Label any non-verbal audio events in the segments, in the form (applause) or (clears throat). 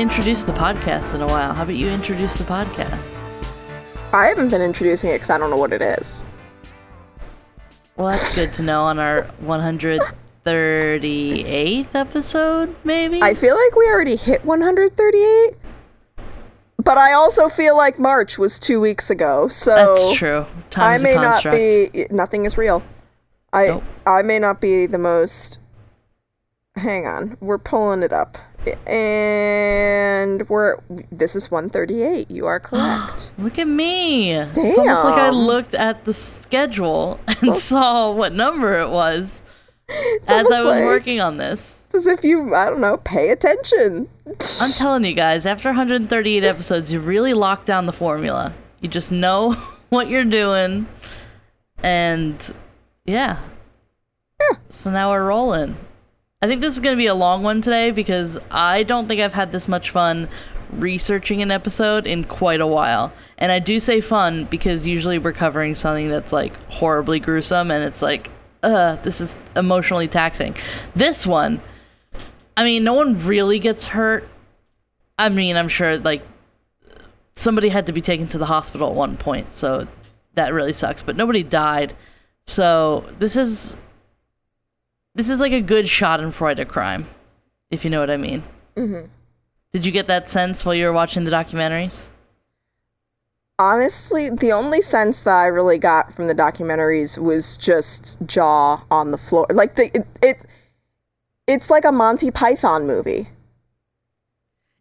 Introduced the podcast in a while. How about you introduce the podcast? I haven't been introducing it because I don't know what it is. Well, that's (laughs) good to know on our 138th episode, maybe? I feel like we already hit 138. But I also feel like March was two weeks ago, so That's true. I may not be. Nothing is real. I Nope. I may not be the most. Hang on, we're pulling it up, and we're. This is 138. You are (gasps) correct. Look at me. Damn. It's almost like I looked at the schedule and saw what number it was (laughs) as I was like- working on this. It's as if you, I don't know, pay attention. I'm telling you guys, after 138 episodes, you really lock down the formula. You just know (laughs) what you're doing. And yeah. So now we're rolling. I think this is going to be a long one today because I don't think I've had this much fun researching an episode in quite a while. And I do say fun because usually we're covering something that's like horribly gruesome and it's like, uh, this is emotionally taxing. This one, I mean, no one really gets hurt. I mean, I'm sure like somebody had to be taken to the hospital at one point, so that really sucks. But nobody died. So this is this is like a good Schadenfreude crime, if you know what I mean. Mhm. Did you get that sense while you were watching the documentaries? Honestly, the only sense that I really got from the documentaries was just jaw on the floor. Like the it, it it's like a Monty Python movie.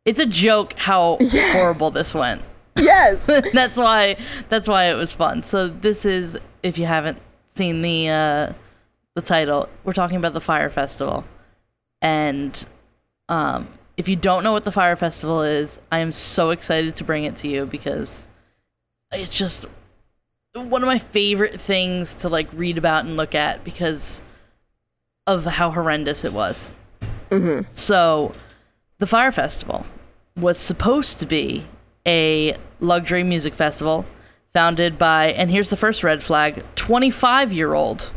It's a joke how (laughs) Yes. horrible this went. Yes. (laughs) that's why that's why it was fun. So this is if you haven't seen the uh the title, we're talking about the Fyre Festival. And um if you don't know what the Fyre Festival is, I am so excited to bring it to you because it's just one of my favorite things to like read about and look at because of how horrendous it was. hmm So, the Fyre Festival was supposed to be a luxury music festival founded by, and here's the first red flag 25 year old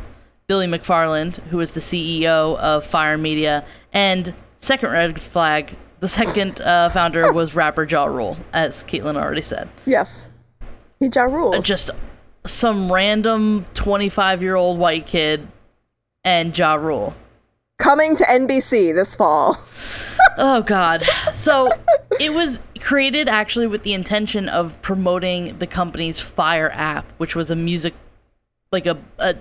Billy McFarland, who was the CEO of Fyre Media. And second red flag, the second uh, founder was rapper Ja Rule, as Caitlin already said. Yes. He ja rules. Just some random 25 year old white kid and Ja Rule. coming to NBC this fall. (laughs) Oh God! So it was created actually with the intention of promoting the company's Fyre app, which was a music, like a, a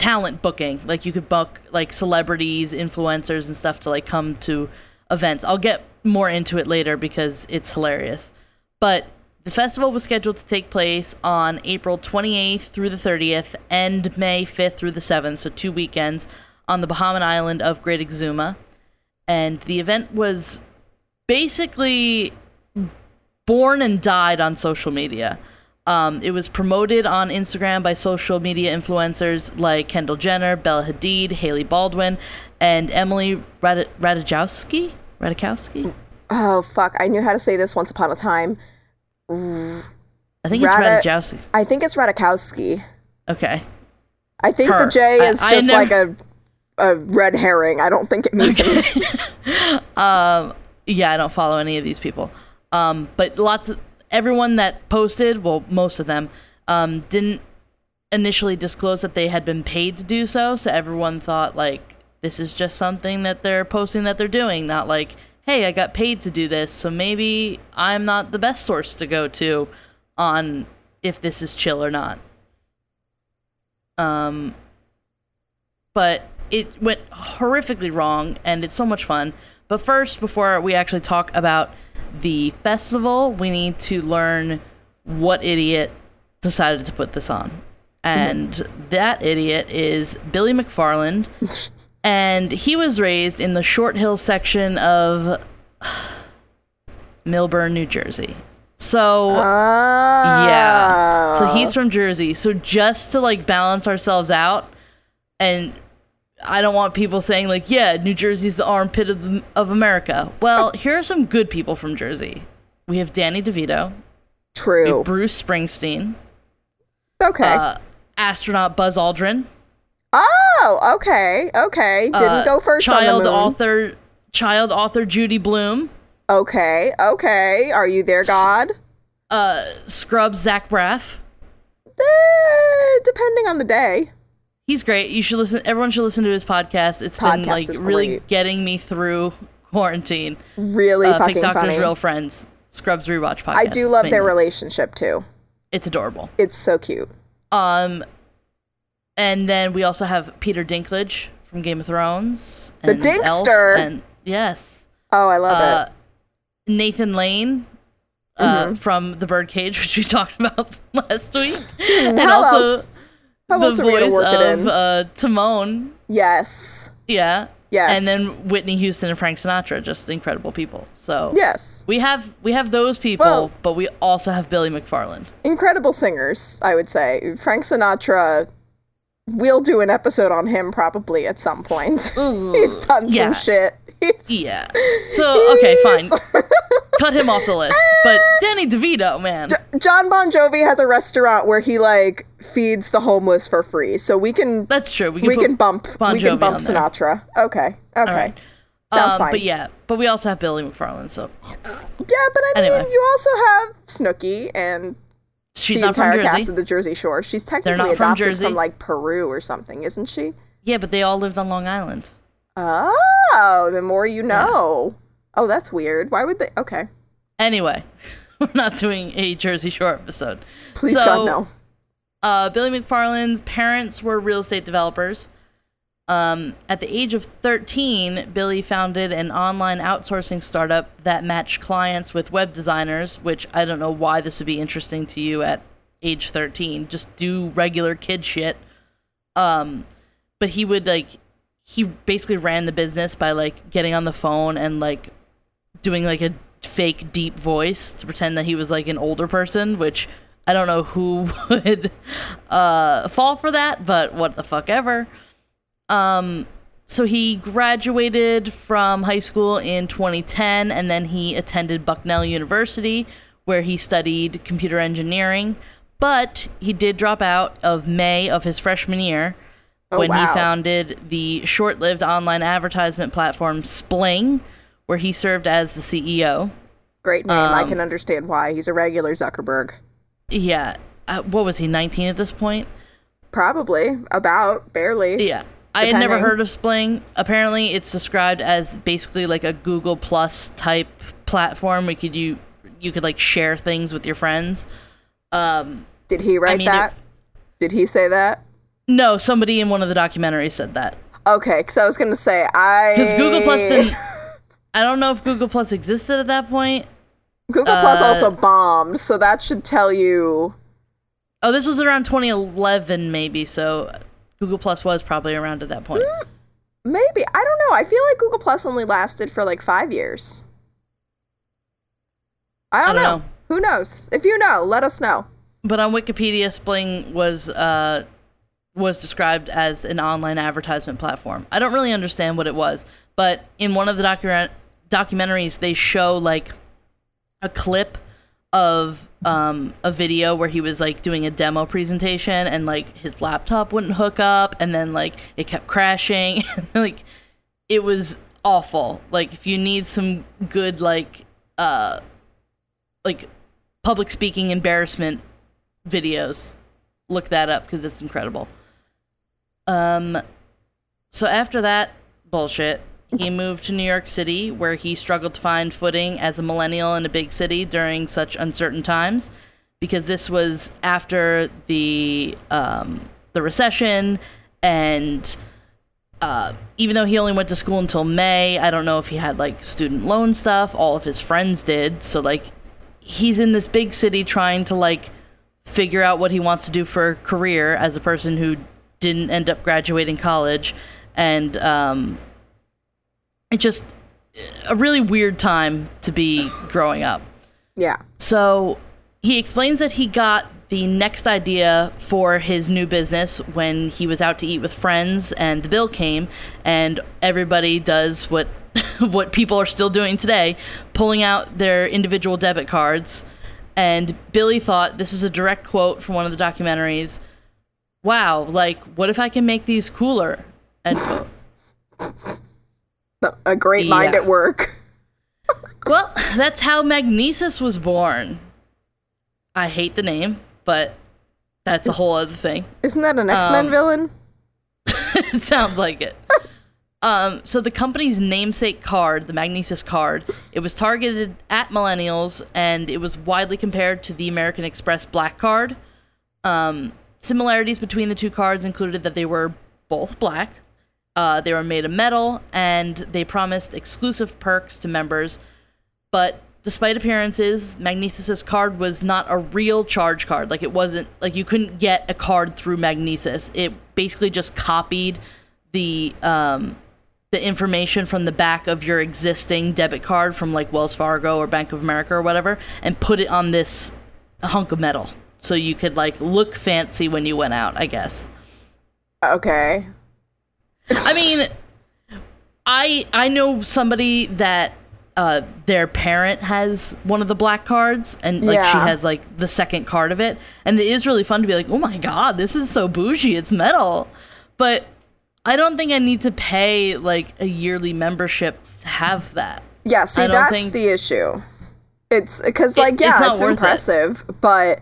talent booking. Like you could book like celebrities, influencers, and stuff to like come to events. I'll get more into it later because it's hilarious. But the festival was scheduled to take place on April 28th through the 30th and May 5th through the 7th, so two weekends on the Bahamian island of Great Exuma and the event was basically born and died on social media. Um, it was promoted on Instagram by social media influencers like Kendall Jenner, Bella Hadid, Hailey Baldwin, and Emily Rad- Ratajkowski. Ratajkowski? Oh fuck! I knew how to say this once upon a time. I think it's Rada- Ratajkowski. I think it's Radikowski. Okay. I think Her. the J is I just never- like a a red herring. I don't think it means anything. (laughs) Um, yeah, I don't follow any of these people. Um, but lots of everyone that posted, well, most of them, um, didn't initially disclose that they had been paid to do so. So everyone thought like this is just something that they're posting that they're doing, not like, hey, I got paid to do this, so maybe I'm not the best source to go to on if this is chill or not. Um, but it went horrifically wrong and it's so much fun. But first, before we actually talk about the festival, we need to learn what idiot decided to put this on. And that idiot is Billy McFarland. (laughs) and he was raised in the Short Hill section of (sighs) Millburn, New Jersey. So yeah. So Oh. he's from Jersey. So just to like balance ourselves out, and I don't want people saying like, yeah, New Jersey's the armpit of the, of America. Well, here are some good people from Jersey. We have Danny DeVito, we true. have Bruce Springsteen, Okay. uh, astronaut Buzz Aldrin, oh, okay. Okay. Didn't uh, go first child on the moon. author, child author Judy Blume, Okay, okay. Are you there, God? Uh, Scrubs Zach Braff. Eh, depending on the day. He's great. You should listen. Everyone should listen to his podcast. It's been like really getting me through quarantine. Really Uh, fucking Doctors, funny. Real Friends. Scrubs rewatch podcast. I do love their relationship too. It's adorable. It's so cute. Um, and then we also have Peter Dinklage from Game of Thrones. The Dinkster. and yes, Oh, I love uh, it. Nathan Lane. Uh, Mhm. from The Birdcage, (laughs) which we talked about (laughs) last week, and how also else? How the else are we gonna voice of uh, Timon. yes. Yeah, Yes. and then Whitney Houston and Frank Sinatra, just incredible people. So Yes. we have we have those people, Well- but we also have Billy McFarland. Incredible singers, I would say. Frank Sinatra. We'll do an episode on him probably at some point. (laughs) He's done Yeah. some shit. Yeah. So okay, fine. (laughs) Cut him off the list. But Danny DeVito, man. Jon Bon Jovi has a restaurant where he like feeds the homeless for free. So we can That's true. We can, we can bump Bon we can bump. Sinatra. Okay. Okay. right. Sounds um, fine. But yeah, but we also have Billy McFarland, so Yeah, but I mean, Anyway. you also have Snooki and she's the not from entire cast of the Jersey Shore. She's technically from adopted Jersey. from like Peru or something, isn't she? Yeah, but they all lived on Long Island. Oh, the more you know. Oh, that's weird. Why would they? Okay, Anyway, (laughs) we're not doing a Jersey Shore episode. please So- God no. Uh, Billy McFarland's parents were real estate developers. Um, at the age of 13, Billy founded an online outsourcing startup that matched clients with web designers, which I don't know why this would be interesting to you at age 13. Just do regular kid shit. Um, but he would like, he basically ran the business by like getting on the phone and like doing like a fake deep voice to pretend that he was like an older person, which I don't know who (laughs) would uh, fall for that, but what the fuck ever. Um, so he graduated from high school in 2010, and then he attended Bucknell University, where he studied computer engineering. But he did drop out of May of his freshman year Oh, when wow. he founded the short-lived online advertisement platform Spling, where he served as the CEO. Great name. I um, can understand why. He's a regular Zuckerberg. Yeah, uh, what was he? 19 at this point? Probably about barely. Yeah. I had never heard of Spling. Apparently, it's described as basically like a Google Plus type platform. We could you you could like share things with your friends. Um, Did he write mean, it- that? Did he say that? No, somebody in one of the documentaries said that Okay, because I was gonna say I because Google Plus didn't. (laughs) I don't know if Google Plus existed at that point. Google Plus uh, also bombed, so that should tell you. Oh, this was around 2011, maybe. So Google Plus was probably around at that point. Maybe I don't know. I feel like Google Plus only lasted for like five years. I don't, don't know. know. Who knows? If you know, let us know. But on Wikipedia, Spling was uh, was described as an online advertisement platform. I don't really understand what it was, but in one of the docu- documentaries, they show like a clip of um, a video where he was like doing a demo presentation, and like his laptop wouldn't hook up, and then like it kept crashing, (laughs) like it was awful. Like if you need some good like uh like public speaking embarrassment videos look that up because it's incredible um so after that bullshit he moved to new york city where he struggled to find footing as a millennial in a big city during such uncertain times because this was after the um the recession and uh, even though he only went to school until May, I don't know if he had like student loan stuff. All of his friends did. So like he's in this big city trying to like figure out what he wants to do for a career as a person who didn't end up graduating college and um it just a really weird time to be growing up. Yeah. So he explains that he got the next idea for his new business when he was out to eat with friends and the bill came and everybody does what (laughs) what people are still doing today, pulling out their individual debit cards. And Billy thought this is a direct quote from one of the documentaries. Wow, like what if I can make these cooler? Quote. (laughs) A great mind at work. (laughs) well, that's how Magnises was born. I hate the name, but that's a whole other thing. Isn't that an X Men Um, villain? (laughs) it sounds like it. Um, so the company's namesake card, the Magnises card, it was targeted at millennials, and it was widely compared to the American Express Black Card. Um, similarities between the two cards included that they were both black, uh, they were made of metal, and they promised exclusive perks to members. But despite appearances, Magnises' card was not a real charge card. Like it wasn't like you couldn't get a card through Magnises. It basically just copied the um, the information from the back of your existing debit card from like Wells Fargo or Bank of America or whatever, and put it on this hunk of metal, so you could like look fancy when you went out. I guess. Okay. I mean, I I know somebody that uh, their parent has one of the black cards, and like she has like the second card of it, and it is really fun to be like, oh my god, this is so bougie, it's metal, but I don't think I need to pay like a yearly membership to have that. Yeah, see, that's think- the issue. It's because, like, it's yeah, not it's, worth it. impressive, but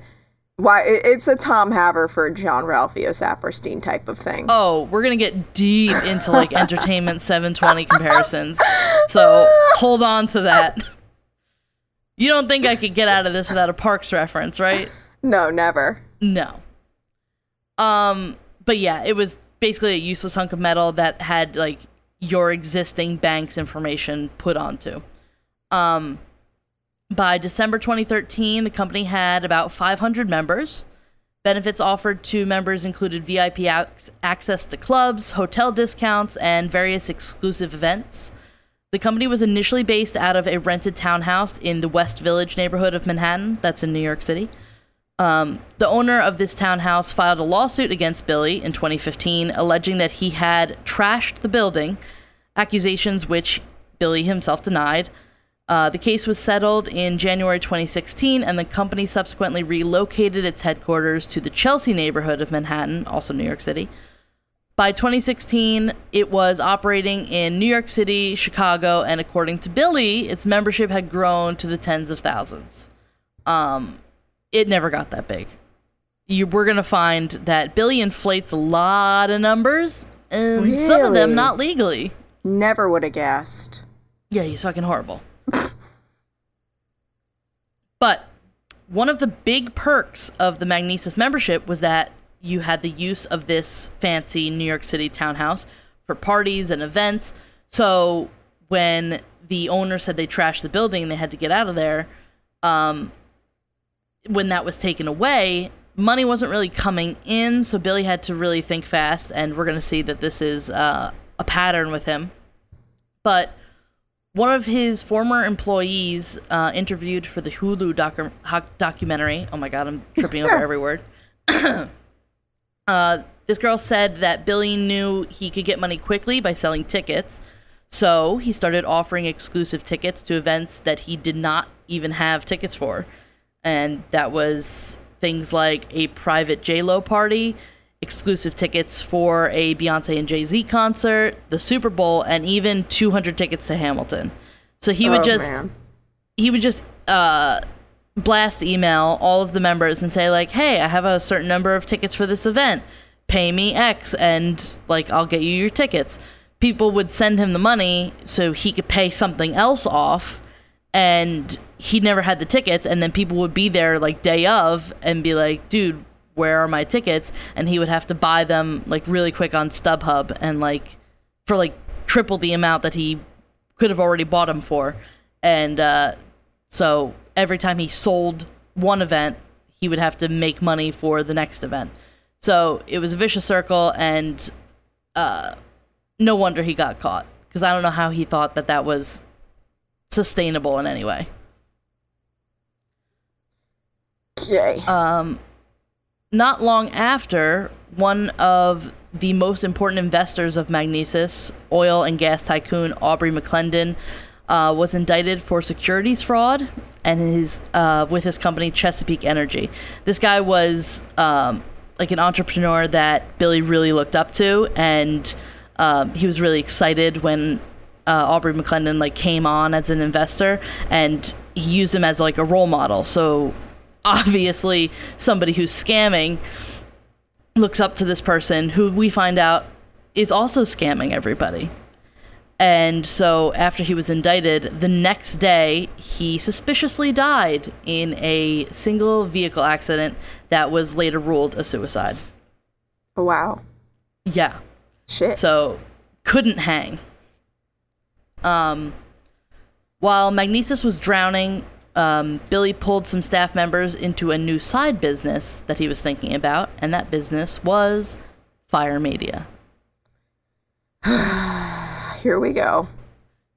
why? it- It's a Tom Haverford, Jean-Ralphio Saperstein type of thing. Oh, we're gonna get deep into like entertainment 720 comparisons, so hold on to that. You don't think I could get out of this without a Parks reference, right? No, never. No. Um, but yeah, it was basically a useless hunk of metal that had like your existing bank's information put onto. Um, by December 2013, the company had about 500 members. Benefits offered to members included VIP ac- access to clubs, hotel discounts, and various exclusive events. The company was initially based out of a rented townhouse in the West Village neighborhood of Manhattan, that's in New York City. Um, the owner of this townhouse filed a lawsuit against Billy in 2015, alleging that he had trashed the building, accusations which Billy himself denied. Uh, the case was settled in January 2016, and the company subsequently relocated its headquarters to the Chelsea neighborhood of Manhattan, also New York City. By 2016, it was operating in New York City, Chicago, and according to Billy, its membership had grown to the tens of thousands. Um, it never got that big. You, we're gonna find that Billy inflates a lot of numbers, and some of them not legally. Never would have guessed. Yeah, he's fucking horrible. But one of the big perks of the Magnises membership was that you had the use of this fancy New York City townhouse for parties and events. So when the owner said they trashed the building and they had to get out of there, um, when that was taken away, money wasn't really coming in. So Billy had to really think fast, and we're going to see that this is uh, a pattern with him. But one of his former employees uh, interviewed for the Hulu docu- documentary. Oh my god, I'm tripping over (laughs) every word. (clears throat) uh, this girl said that Billy knew he could get money quickly by selling tickets. So he started offering exclusive tickets to events that he did not even have tickets for. And that was things like a private J-Lo party, exclusive tickets for a Beyonce and Jay-Z concert, the Super Bowl, and even 200 tickets to Hamilton. So he would Oh, just man. he would just uh, blast email all of the members and say like, "Hey, I have a certain number of tickets for this event. Pay me X, and like I'll get you your tickets." People would send him the money so he could pay something else off, and he never had the tickets. And then people would be there like day of and be like, "Dude, where are my tickets?" And he would have to buy them like really quick on StubHub and like for like triple the amount that he could have already bought them for. And uh, so every time he sold one event, he would have to make money for the next event. So it was a vicious circle, and uh, no wonder he got caught. Because I don't know how he thought that that was sustainable in any way. Okay. Um, not long after, one of the most important investors of Magnises, oil and gas tycoon Aubrey McClendon, uh, was indicted for securities fraud and his uh, with his company Chesapeake Energy. This guy was um, like an entrepreneur that Billy really looked up to, and um, he was really excited when uh, Aubrey McClendon like came on as an investor, and he used him as like a role model. So obviously, somebody who's scamming looks up to this person who we find out is also scamming everybody. And so after he was indicted, the next day he suspiciously died in a single vehicle accident that was later ruled a suicide. Oh, wow. Yeah. Shit. So couldn't hang. Um while Magnises was drowning, um, Billy pulled some staff members into a new side business that he was thinking about, and that business was Fyre Media. (sighs) Here we go.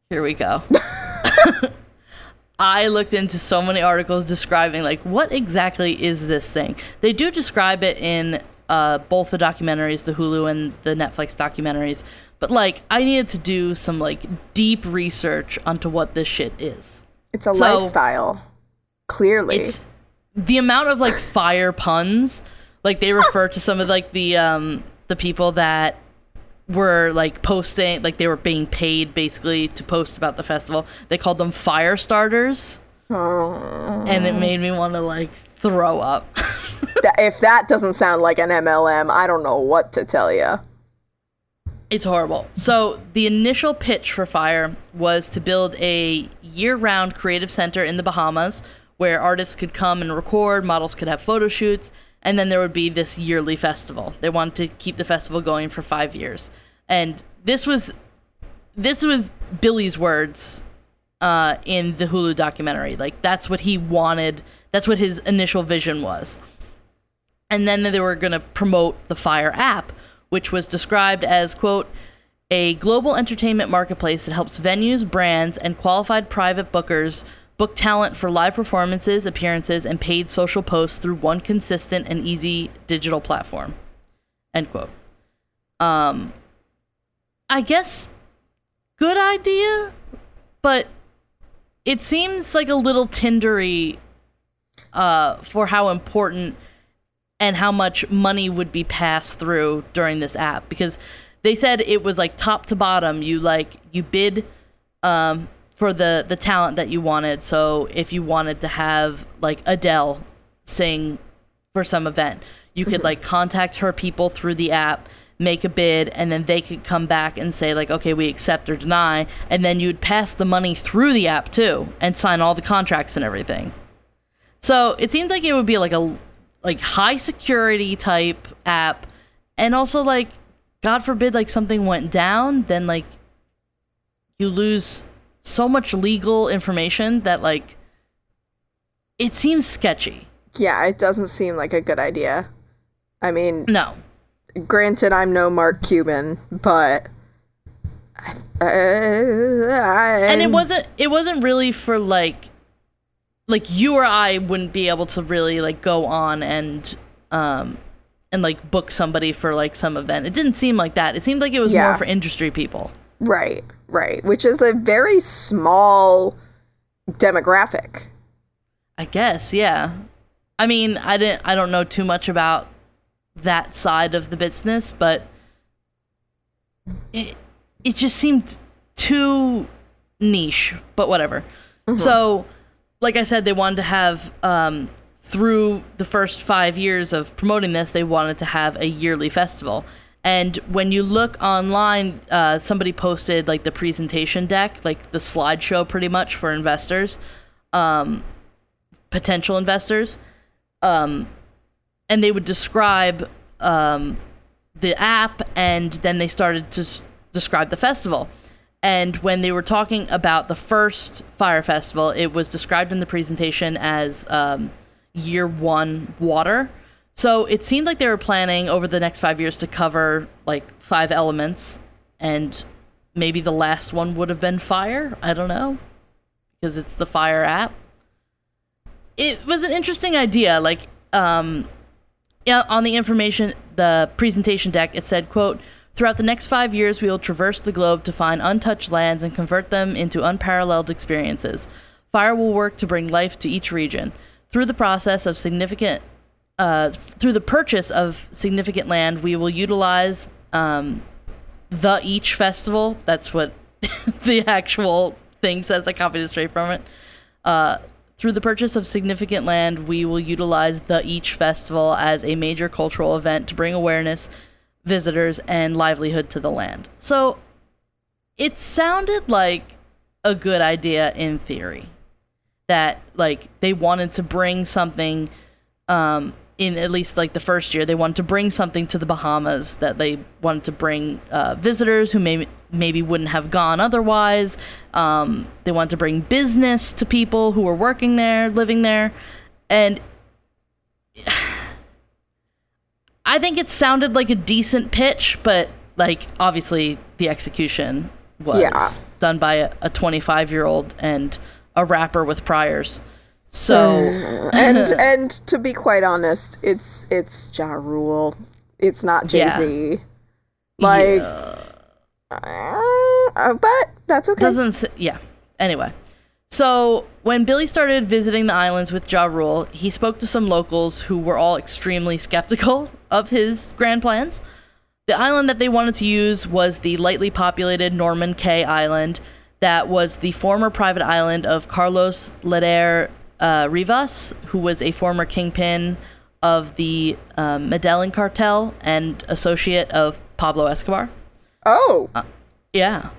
Here we go. (laughs) I looked into so many articles describing like what exactly is this thing. They do describe it in uh, both the documentaries, the Hulu and the Netflix documentaries, but like I needed to do some like deep research onto what this shit is. It's a So- lifestyle. Clearly. It's the amount of like fire puns. Like they refer to some of like the um the people that were like posting like they were being paid basically to post about the festival. They called them fire starters. Oh. And it made me want to like throw up. (laughs) If that doesn't sound like an MLM, I don't know what to tell you. It's horrible. So, the initial pitch for Fyre was to build a year round creative center in the Bahamas where artists could come and record, models could have photo shoots, and then there would be this yearly festival. They wanted to keep the festival going for five years. And this was this was Billy's words uh, in the Hulu documentary. Like that's what he wanted. That's what his initial vision was. And then they were going to promote the Fyre app, which was described as quote a global entertainment marketplace that helps venues, brands, and qualified private bookers book talent for live performances, appearances, and paid social posts through one consistent and easy digital platform. End quote. Um, I guess good idea, but it seems like a little tindery uh, for how important and how much money would be passed through during this app because they said it was like top to bottom you like you bid um, for the the talent that you wanted. So if you wanted to have like adele sing for some event you could like (laughs) contact her people through the app make a bid and then they could come back and say like okay we accept or deny. And then you'd pass the money through the app too and sign all the contracts and everything. So it seems like it would be like a like high security type app, and also like God forbid like something went down, then like you lose so much legal information that like it seems sketchy. Yeah, it doesn't seem like a good idea. I mean, No, granted, I'm no Mark Cuban, but. Uh, and it wasn't it wasn't really for like like you or I wouldn't be able to really like go on and um and like book somebody for like some event. It didn't seem like that. It seemed like it was Yeah. more for industry people. Right, right. Which is a very small demographic. I guess, yeah. I mean, I didn't I don't know too much about that side of the business, but it it just seemed too niche, but whatever. So, like I said, they wanted to have um through the first 5 years of promoting this, they wanted to have a yearly festival. And when you look online, uh, somebody posted like the presentation deck, like the slideshow pretty much for investors. Um, potential investors um, and they would describe um, the app and then they started to s- describe the festival and when they were talking about the first Fyre festival it was described in the presentation as um, year one water so it seemed like they were planning over the next five years to cover like five elements and maybe the last one would have been fire i don't know because it's the Fyre app it was an interesting idea. Like, um, on the information, the presentation deck, it said, "quote Throughout the next five years, we will traverse the globe to find untouched lands and convert them into unparalleled experiences. Fyre will work to bring life to each region through the process of significant." Uh, through the purchase of significant land, we will utilize um, the each festival. That's what (laughs) the actual thing says. I copied it straight from it. Uh, through the purchase of significant land, we will utilize the Each Festival as a major cultural event to bring awareness, visitors, and livelihood to the land. So it sounded like a good idea in theory that like they wanted to bring something um in at least like the first year they wanted to bring something to the bahamas that they wanted to bring uh, visitors who maybe maybe wouldn't have gone otherwise um, they wanted to bring business to people who were working there living there and (sighs) i think it sounded like a decent pitch but like obviously the execution was Yeah. done by a- a 25 year old and a rapper with priors so (sighs) and and to be quite honest, it's it's Ja Rule. It's not Jay Z. Like, yeah. uh, but that's okay. doesn't yeah anyway so when billy started visiting the islands with ja rule he spoke to some locals who were all extremely skeptical (laughs) of his grand plans the island that they wanted to use was the lightly populated norman Cay island that was the former private island of carlos lehder uh, rivas who was a former kingpin of the um, medellin cartel and associate of pablo escobar oh, yeah.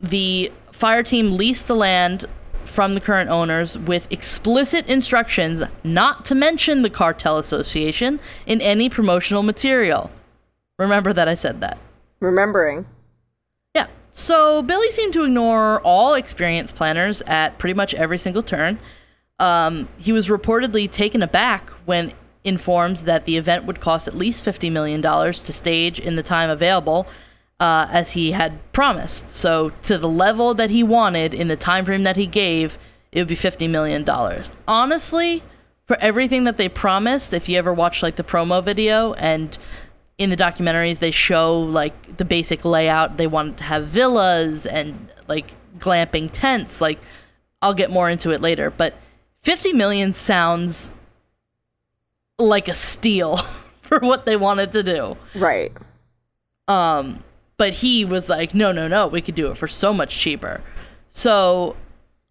The Fyre team leased the land from the current owners with explicit instructions not to mention the cartel association in any promotional material. Remember that I said that. remembering. So Billy seemed to ignore all experienced planners at pretty much every single turn. Um, he was reportedly taken aback when informed that the event would cost at least $50 million to stage in the time available, uh, as he had promised. So, to the level that he wanted in the time frame that he gave, it would be $50 million. Honestly, for everything that they promised, if you ever watch like the promo video and in the documentaries they show like the basic layout. They wanted to have villas and like glamping tents. Like i'll get more into it later. But 50 million sounds like a steal (laughs) for what they wanted to do. Right. um but he was like no no no we could do it for so much cheaper. So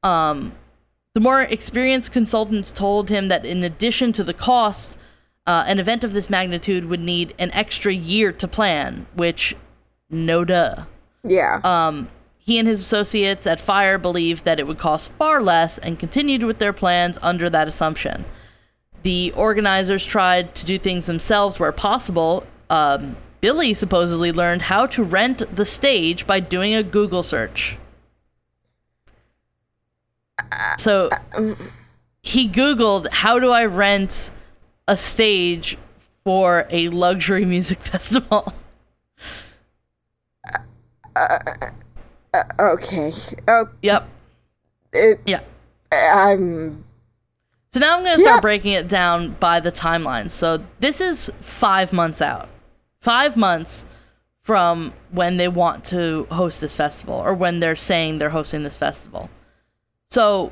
um the more experienced consultants told him that in addition to the cost uh, an event of this magnitude would need an extra year to plan which no duh Yeah. um, he and his associates at Fyre believed that it would cost far less and continued with their plans under that assumption. The organizers tried to do things themselves where possible. Um, Billy supposedly learned how to rent the stage by doing a Google search. So he Googled, How do I rent a stage for a luxury music (laughs) festival? Uh, uh, okay. Oh, yep. it, Yeah. I'm. So now I'm going to start Yeah. breaking it down by the timeline. So this is five months out. Five months from when they want to host this festival or when they're saying they're hosting this festival. So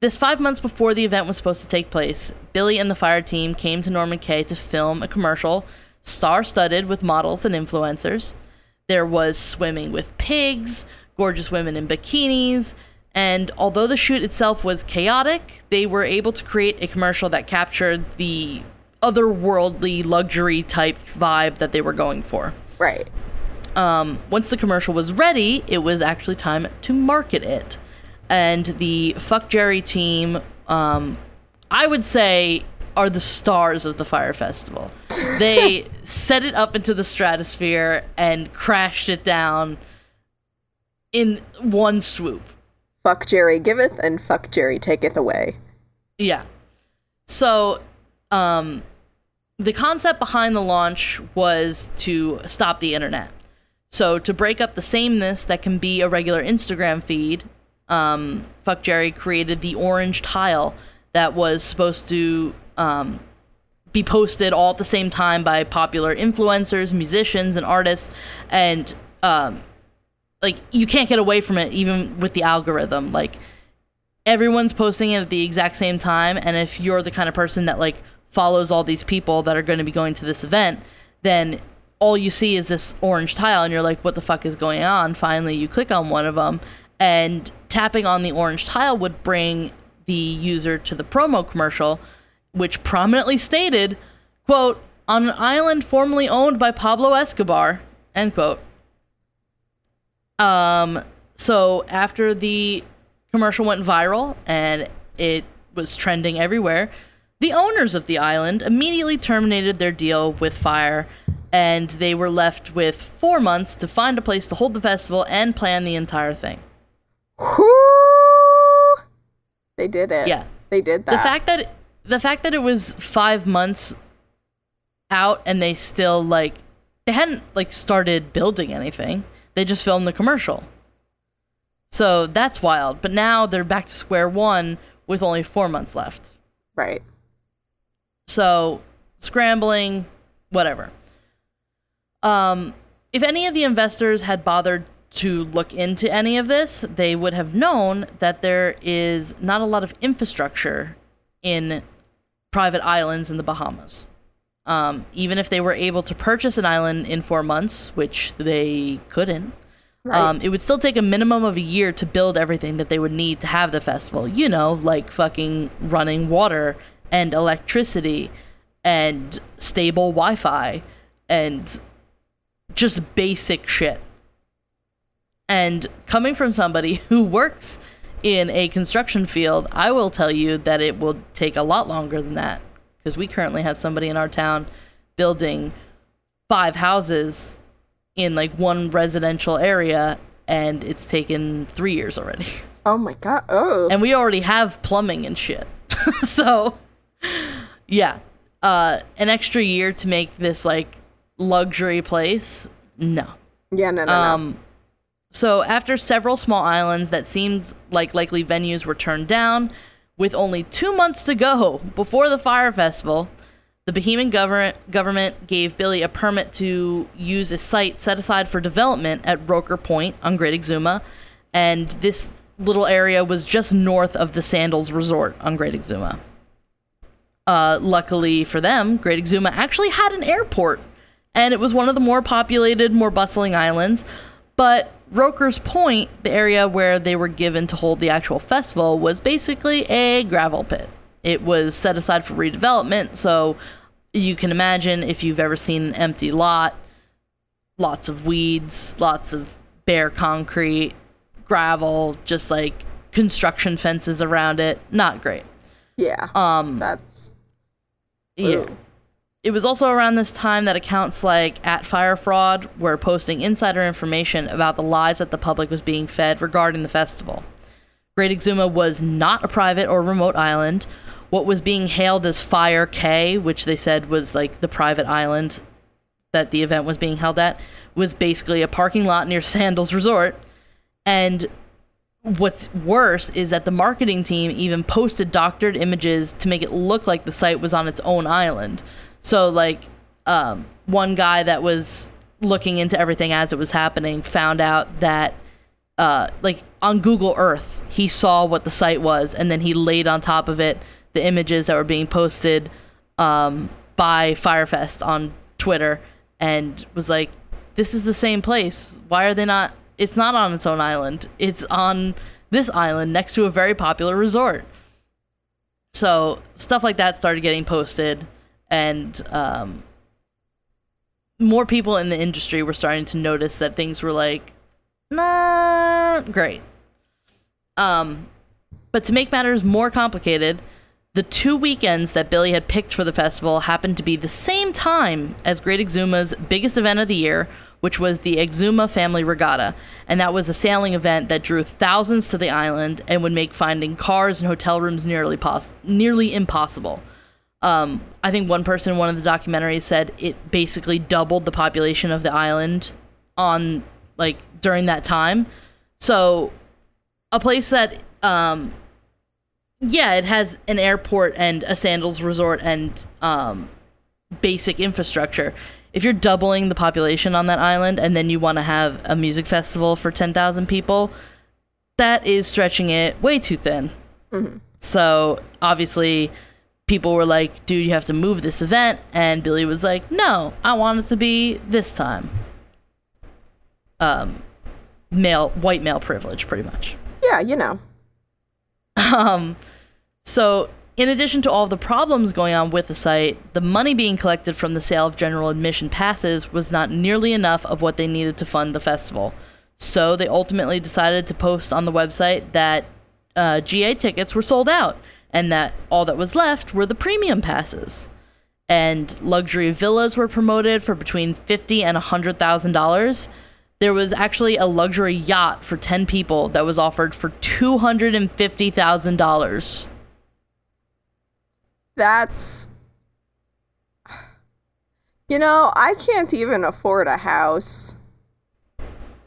this five months before the event was supposed to take place, Billy and the Fyre team came to Norman Cay to film a commercial star studded with models and influencers. There was swimming with pigs, gorgeous women in bikinis, and although the shoot itself was chaotic, they were able to create a commercial that captured the otherworldly luxury type vibe that they were going for. Right. Um, once the commercial was ready, it was actually time to market it. And the Fuck Jerry team, um, I would say, are the stars of the Fyre Festival. (laughs) They set it up into the stratosphere and crashed it down in one swoop. Fuck Jerry giveth and fuck Jerry taketh away. Yeah. So, um, the concept behind the launch was to stop the internet. So, to break up the sameness that can be a regular Instagram feed, um, Fuck Jerry created the orange tile that was supposed to um, be posted all at the same time by popular influencers, musicians, and artists. And, um, like, you can't get away from it even with the algorithm. Like, everyone's posting it at the exact same time and if you're the kind of person that like follows all these people that are going to be going to this event then all you see is this orange tile and you're like what the fuck is going on finally you click on one of them and tapping on the orange tile would bring the user to the promo commercial which prominently stated quote on an island formerly owned by pablo escobar end quote um so after the commercial went viral and it was trending everywhere the owners of the island immediately terminated their deal with Fyre and they were left with four months to find a place to hold the festival and plan the entire thing. Whoo! They did it. Yeah. They did that. The fact that the fact that it was five months out and they still like they hadn't like started building anything. They just filmed the commercial. So that's wild. But now they're back to square one with only four months left. right. So scrambling, whatever. Um, if any of the investors had bothered to look into any of this, they would have known that there is not a lot of infrastructure in private islands in the Bahamas. Um, even if they were able to purchase an island in four months, which they couldn't, Right. um, it would still take a minimum of a year to build everything that they would need to have the festival. You know, like fucking running water and electricity and stable Wi Fi and just basic shit. And coming from somebody (laughs) who works in a construction field, I will tell you that it will take a lot longer than that because we currently have somebody in our town building five houses in like one residential area and it's taken 3 years already. (laughs) oh my god. Oh. and we already have plumbing and shit. (laughs) so, yeah, uh, an extra year to make this like luxury place. No. yeah. No. No. no. So after several small islands that seemed like likely venues were turned down, with only two months to go before the Fyre festival, the Bahamian government government gave Billy a permit to use a site set aside for development at Roker Point on Great Exuma, and this little area was just north of the Sandals Resort on Great Exuma. Uh, luckily for them, Great Exuma actually had an airport, and it was one of the more populated, more bustling islands. But Roker's Point, the area where they were given to hold the actual festival, was basically a gravel pit. It was set aside for redevelopment, so you can imagine if you've ever seen an empty lot, lots of weeds, lots of bare concrete, gravel, just like construction fences around it. Not great. yeah. Um, That's. yeah. It was also around this time that accounts like at Fire Fraud were posting insider information about the lies that the public was being fed regarding the festival. Great Exuma was not a private or remote island. What was being hailed as Fyre K, which they said was like the private island that the event was being held at, was basically a parking lot near (laughs) Sandals Resort. And what's worse is that the marketing team even posted doctored images to make it look like the site was on its own island. So like um, one guy that was looking into everything as it was happening found out that uh, like on Google Earth he saw what the site was and then he laid on top of it the images that were being posted um, by Fyrefest on Twitter and was like this is the same place. Why are they not it's not on its own island. It's on this island next to a very popular resort. So stuff like that started getting posted and um, more people in the industry were starting to notice that things were like not great um, but to make matters more complicated the two weekends that Billy had picked for the festival happened to be the same time as Great Exuma's biggest event of the year, which was the Exuma Family Regatta. And that was a sailing event that drew thousands to the island and would make finding cars and hotel rooms nearly, pos- nearly impossible. Um, I think one person in one of the documentaries said it basically doubled the population of the island on like during that time. So a place that um, yeah, it has an airport and a sandals resort and um, basic infrastructure. If you're doubling the population on that island and then you want to have a music festival for 10,000 people, that is stretching it way too thin. So, obviously, people were like, dude, you have to move this event. And Billy was like, no, I want it to be this time. Um, male, white male privilege, pretty much. Yeah, you know. Um, so, in addition to all the problems going on with the site, the money being collected from the sale of general admission passes was not nearly enough of what they needed to fund the festival. So, they ultimately decided to post on the website that uh, GA tickets were sold out and that all that was left were the premium passes. And luxury villas were promoted for between fifty and hundred thousand dollars. There was actually a luxury yacht for ten people that was offered for two hundred and fifty thousand dollars. That's. You know, I can't even afford a house.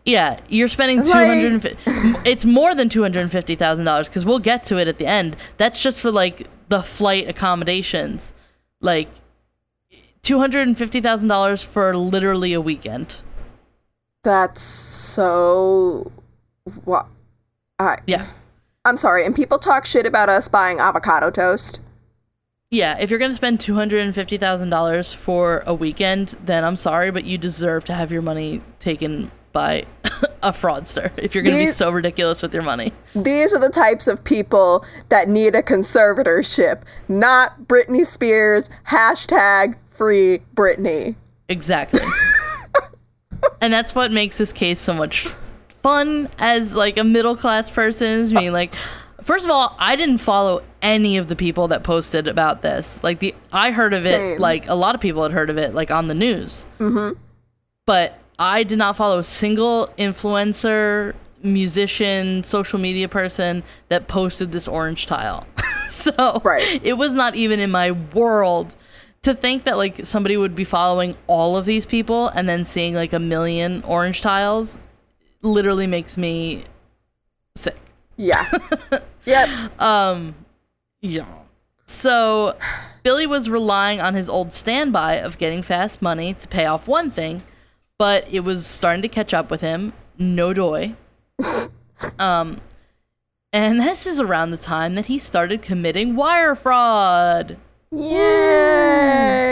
Yeah, you're spending two Like- it's more than two hundred and fifty thousand dollars because we'll get to it at the end. That's just for like the flight accommodations, like two hundred and fifty thousand dollars for literally a weekend. That's so. What? I, Yeah, I'm sorry, and people talk shit about us buying avocado toast. yeah. If you're gonna spend two hundred and fifty thousand dollars for a weekend, then I'm sorry, but you deserve to have your money taken by (laughs) a fraudster. If you're gonna be so ridiculous with your money. These are the types of people that need a conservatorship, not Britney Spears. Hashtag free Britney. Exactly. (laughs) and that's what makes this case so much fun as like a middle class person is being like first of all, I didn't follow any of the people that posted about this. Like the I heard of Same. it like a lot of people had heard of it like on the news. Mm-hmm. But I did not follow a single influencer, musician, social media person that posted this orange tile. (laughs) so Right. it was not even in my world to think that like somebody would be following all of these people and then seeing like a million orange tiles literally makes me sick. Yeah. (laughs) yep. Um yeah. So (sighs) Billy was relying on his old standby of getting fast money to pay off one thing, but it was starting to catch up with him. No doy. (laughs) um and this is around the time that he started committing wire fraud. Yay.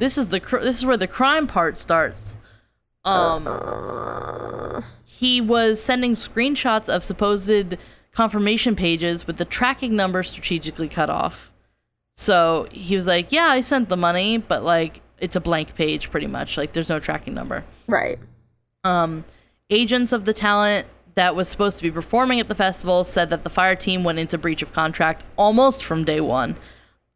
This is the cr- this is where the crime part starts. Um, Uh, he was sending screenshots of supposed confirmation pages with the tracking number strategically cut off. So he was like, "Yeah, I sent the money, but like it's a blank page, pretty much. Like there's no tracking number." right. Um, agents of the talent that was supposed to be performing at the festival said that the Fyre team went into breach of contract almost from day one.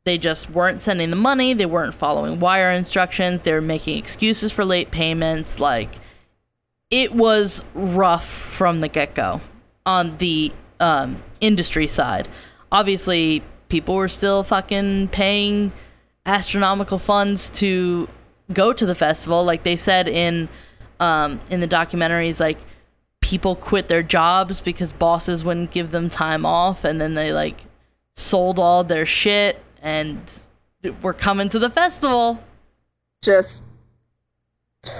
They just weren't sending the money, they weren't following wire instructions, they were making excuses for late payments. Like, it was rough from the get go on the um, industry side. Obviously, people were still fucking paying astronomical funds to go to the festival. Like they said in um, in the documentaries, like people quit their jobs because bosses wouldn't give them time off, and then they like sold all their shit and were coming to the festival. Just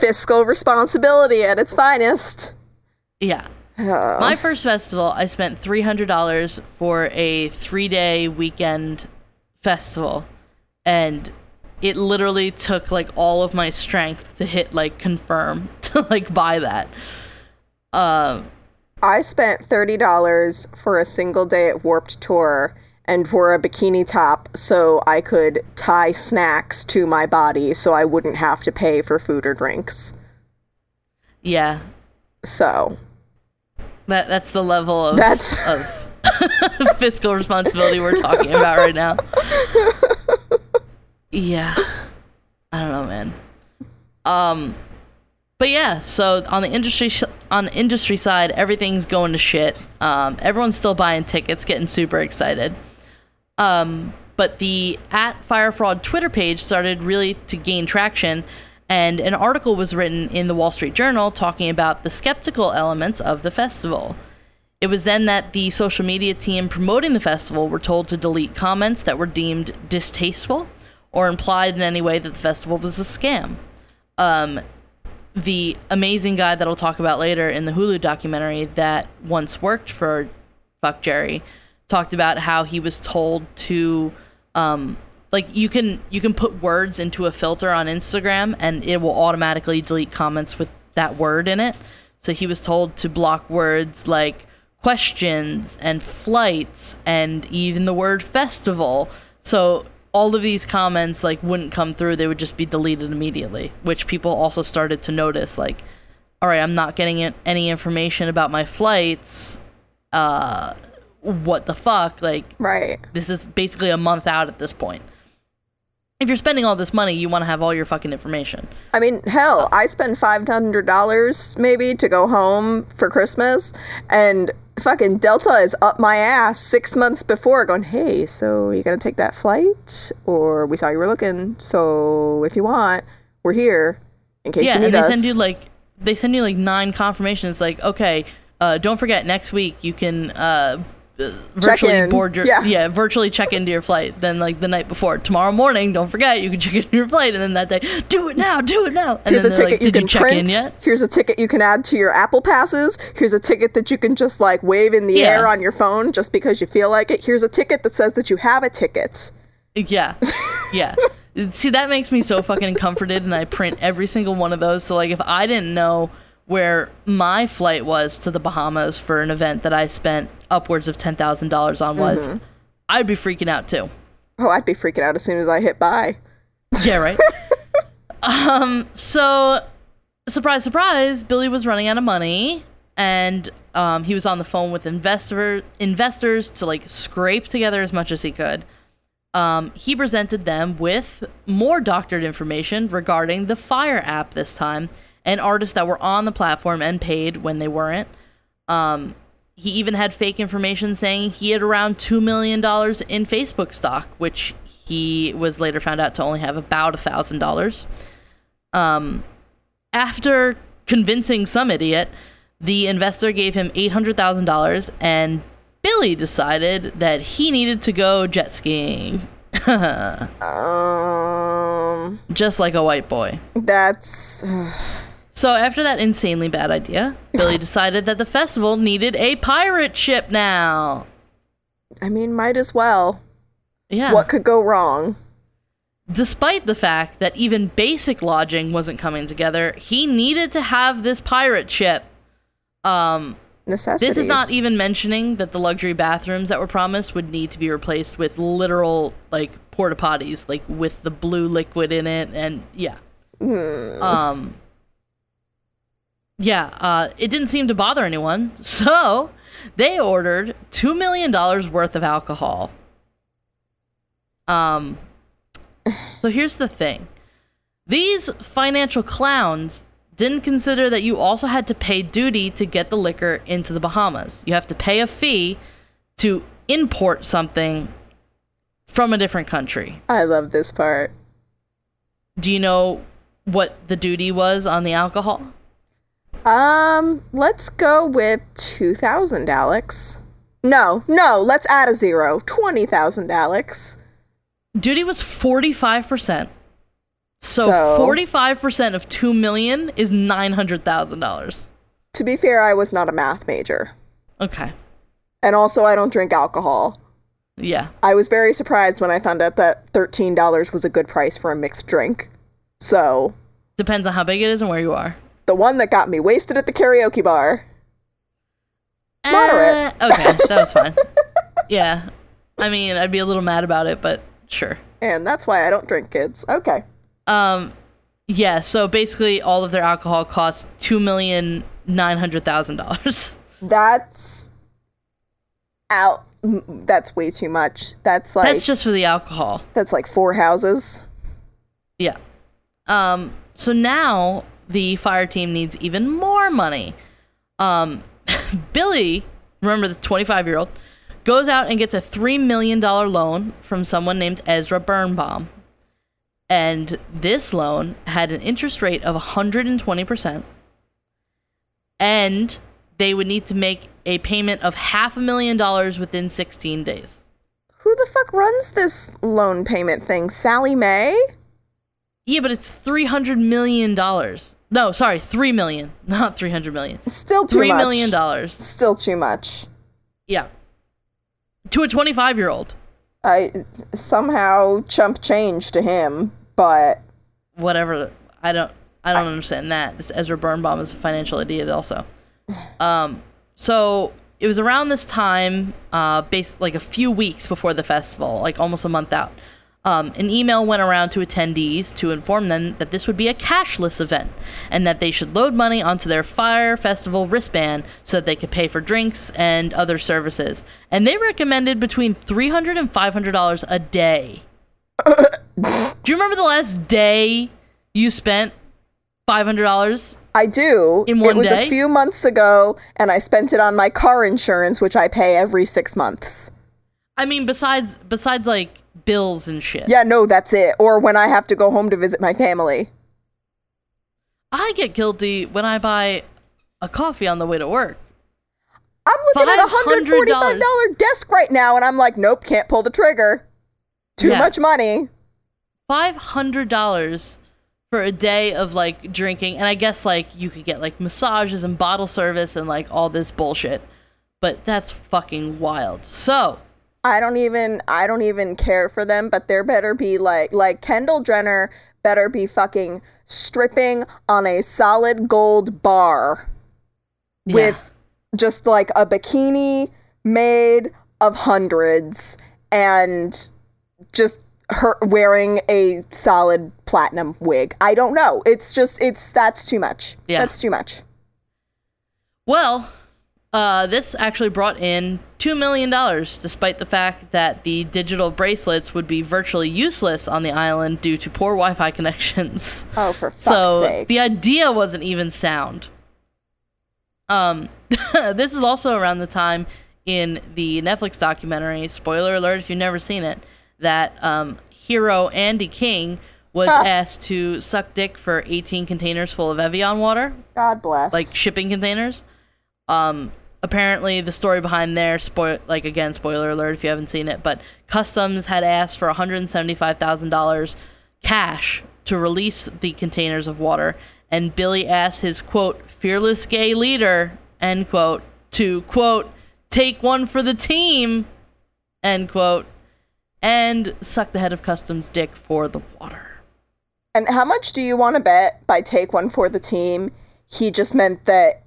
fiscal responsibility at its finest. Yeah. Oh. My first festival, I spent three hundred dollars for a three day weekend festival, and it literally took like all of my strength to hit like confirm (laughs) to like buy that. Um, I spent $30 for a single day at Warped Tour and wore a bikini top so I could tie snacks to my body so I wouldn't have to pay for food or drinks. yeah, So, that that's the level of That's- of (laughs) fiscal responsibility we're talking about right now. Yeah, I don't know, man. Um, but yeah, so on the industry sh- on the industry side, everything's going to shit. Um, everyone's still buying tickets, getting super excited. Um, but the at Fyre Fraud Twitter page started really to gain traction, and an article was written in the Wall Street Journal talking about the skeptical elements of the festival. It was then that the social media team promoting the festival were told to delete comments that were deemed distasteful or implied in any way that the festival was a scam. Um, the amazing guy that I'll talk about later in the Hulu documentary that once worked for Fuck Jerry talked about how he was told to um, like you can you can put words into a filter on Instagram and it will automatically delete comments with that word in it. So he was told to block words like questions and flights and even the word festival. So all of these comments like wouldn't come through, they would just be deleted immediately, which people also started to notice like all right, I'm not getting any information about my flights. Uh what the fuck? Like Right. this is basically a month out at this point. If you're spending all this money, you want to have all your fucking information. I mean, hell, I spend five hundred dollars maybe to go home for Christmas, and fucking Delta is up my ass six months before, going, "Hey, so you gonna take that flight? Or we saw you were looking, so if you want, we're here in case Yeah, you need and they us." send you like they send you like nine confirmations. Like, okay, uh, don't forget next week you can uh, virtually in. board your Yeah. virtually check into your flight. Then like the night before, tomorrow morning, don't forget you can (laughs) check into your flight. And then that day, do it now, do it now. And Here's a ticket like, you can you check print. in yet? Here's a ticket you can add to your Apple passes. Here's a ticket that you can just like wave in the Yeah. air on your phone just because you feel like it. Here's a ticket that says that you have a ticket. Yeah. Yeah. See, that makes me so fucking comforted, and I print every single one of those. So, like, if I didn't know where my flight was to the Bahamas for an event that I spent upwards of $10,000 on was, I'd be freaking out too. Oh, I'd be freaking out as soon as I hit buy. (laughs) Yeah, right? (laughs) um, so, surprise, surprise, Billy was running out of money, and um, he was on the phone with investor investors to, like, scrape together as much as he could. um, he presented them with more doctored information regarding the Fyre app this time and artists that were on the platform and paid when they weren't. Um, he even had fake information saying he had around $2 million in Facebook stock, which he was later found out to only have about $1,000. Um, after convincing some idiot, the investor gave him $800,000 and Billy decided that he needed to go jet skiing. (laughs) Um, Just like a white boy. that's So, after that insanely bad idea, Billy (laughs) decided that the festival needed a pirate ship now. I mean, might as well. Yeah. What could go wrong? Despite the fact that even basic lodging wasn't coming together, he needed to have this pirate ship. Um, Necessities. this is not even mentioning that the luxury bathrooms that were promised would need to be replaced with literal like porta potties, like with the blue liquid in it, and yeah. Um. Yeah, uh, it didn't seem to bother anyone, so they ordered two million dollars worth of alcohol. Um. So here's the thing: these financial clowns didn't consider that you also had to pay duty to get the liquor into the Bahamas. You have to pay a fee to import something from a different country. I love this part. Do you know what the duty was on the alcohol? Um, let's go with 2,000, Alex. No, no, let's add a zero. 20,000, Alex. Duty was 45%. So, So- 45% of 2 million is $900,000. To be fair, I was not a math major. Okay. And also, I don't drink alcohol. Yeah. I was very surprised when I found out that $13 was a good price for a mixed drink. So, Depends on how big it is and where you are. The one that got me wasted at the karaoke bar. Moderate. Uh, okay, that was (laughs) fine. yeah. I mean, I'd be a little mad about it, but sure. And that's why I don't drink kids. Okay. Um, yeah. So basically, all of their alcohol costs two million nine hundred thousand dollars. That's out. That's way too much. That's like That's just for the alcohol. that's like four houses. Yeah. Um. So now the Fyre team needs even more money. Um, (laughs) Billy, remember the twenty-five-year-old, goes out and gets a three million dollar loan from someone named Ezra Birnbaum. And this loan had an interest rate of 120%. And they would need to make a payment of half a million dollars within 16 days. Who the fuck runs this loan payment thing? Sallie Mae? Yeah, but it's 300 million dollars. No, sorry, 3 million, (laughs) not 300 million. Still too Three much. million dollars. Still too much. Yeah. To a 25 year old. I somehow chump change to him, but whatever. I don't. I don't understand that. This Ezra Birnbaum is a financial idiot, also. (sighs) Um, so it was around this time, uh, based like a few weeks before the festival, like almost a month out. Um, an email went around to attendees to inform them that this would be a cashless event and that they should load money onto their Fyre Festival wristband so that they could pay for drinks and other services. And they recommended between $300 and $500 a day. Do you remember the last day you spent $500? I do. In one it was day? a few months ago, and I spent it on my car insurance, which I pay every six months. I mean, besides besides like bills and shit. Yeah, no, that's it. Or when I have to go home to visit my family. I get guilty when I buy a coffee on the way to work. I'm looking at a $145 desk right now, and I'm like, nope, can't pull the trigger. Too Yeah. much money. Five hundred dollars for a day of like drinking, and I guess like you could get like massages and bottle service and like all this bullshit. But that's fucking wild. So I don't even I don't even care for them, but there better be like like Kendall Jenner better be fucking stripping on a solid gold bar yeah. with just like a bikini made of hundreds and just her wearing a solid platinum wig. I don't know. It's just it's that's too much. Yeah. That's too much. Well, uh, this actually brought in $2 million, despite the fact that the digital bracelets would be virtually useless on the island due to poor Wi Fi (laughs) connections. Oh, for fuck's so sake. the idea wasn't even sound. Um, (laughs) this is also around the time in the Netflix documentary, spoiler alert if you've never seen it, that um, hero Andy King was Huh. asked to suck dick for 18 containers full of Evian water God bless. like shipping containers. Um, apparently, the story behind there, spoil like again, spoiler alert if you haven't seen it, but customs had asked for one hundred seventy-five thousand dollars cash to release the containers of water, and Billy asked his quote fearless gay leader end quote to quote take one for the team end quote and suck the head of customs dick for the water. And how much do you want to bet by take one for the team? He just meant that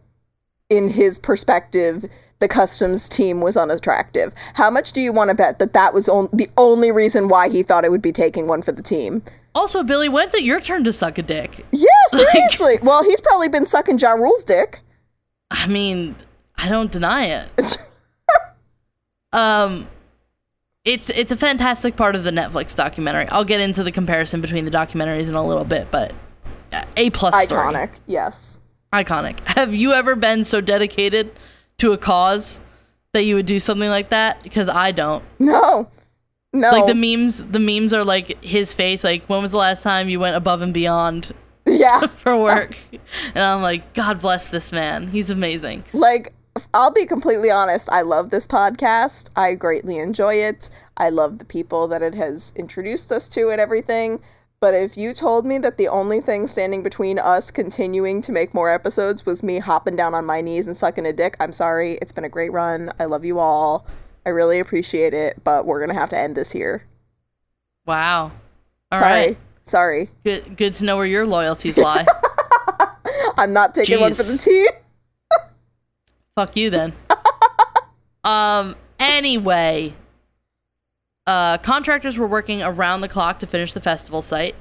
in his perspective, the customs team was unattractive. How much do you want to bet that that was on- the only reason why he thought it would be taking one for the team? Also, Billy, when's it your turn to suck a dick? Yeah, (laughs) seriously. well, he's probably been sucking Ja Rule's dick. I mean, I don't deny it. (laughs) um, it's it's a fantastic part of the Netflix documentary. I'll get into the comparison between the documentaries in a little bit, but a plus story. Iconic. Yes. Iconic. (laughs) Have you ever been so dedicated to a cause that you would do something like that? Because I don't. No. No. Like the memes, the memes are like his face. Like, when was the last time you went above and beyond yeah. (laughs) for work? (laughs) and I'm like, God bless this man. He's amazing. like I'll be completely honest, I love this podcast. I greatly enjoy it. I love the people that it has introduced us to and everything. But if you told me that the only thing standing between us continuing to make more episodes was me hopping down on my knees and sucking a dick, I'm sorry. It's been a great run. I love you all. I really appreciate it, but we're going to have to end this here. Wow. All sorry. right. Sorry. Good, good to know where your loyalties lie. (laughs) I'm not taking one for the team. Fuck you then. (laughs) um. Anyway, uh, contractors were working around the clock to finish the festival site.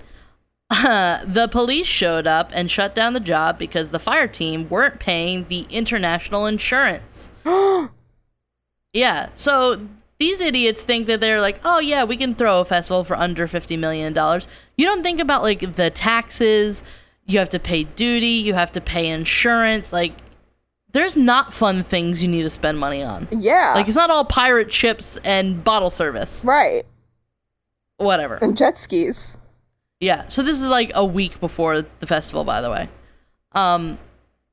Uh, (laughs) the police showed up and shut down the job because the Fyre team weren't paying the international insurance. (gasps) yeah. So these idiots think that they're like, oh yeah, we can throw a festival for under fifty million dollars. You don't think about like the taxes. You have to pay duty. You have to pay insurance. Like there's not fun things you need to spend money on. Yeah. Like it's not all pirate ships and bottle service. right. Whatever. And jet skis. Yeah. So this is like a week before the festival, by the way. Um,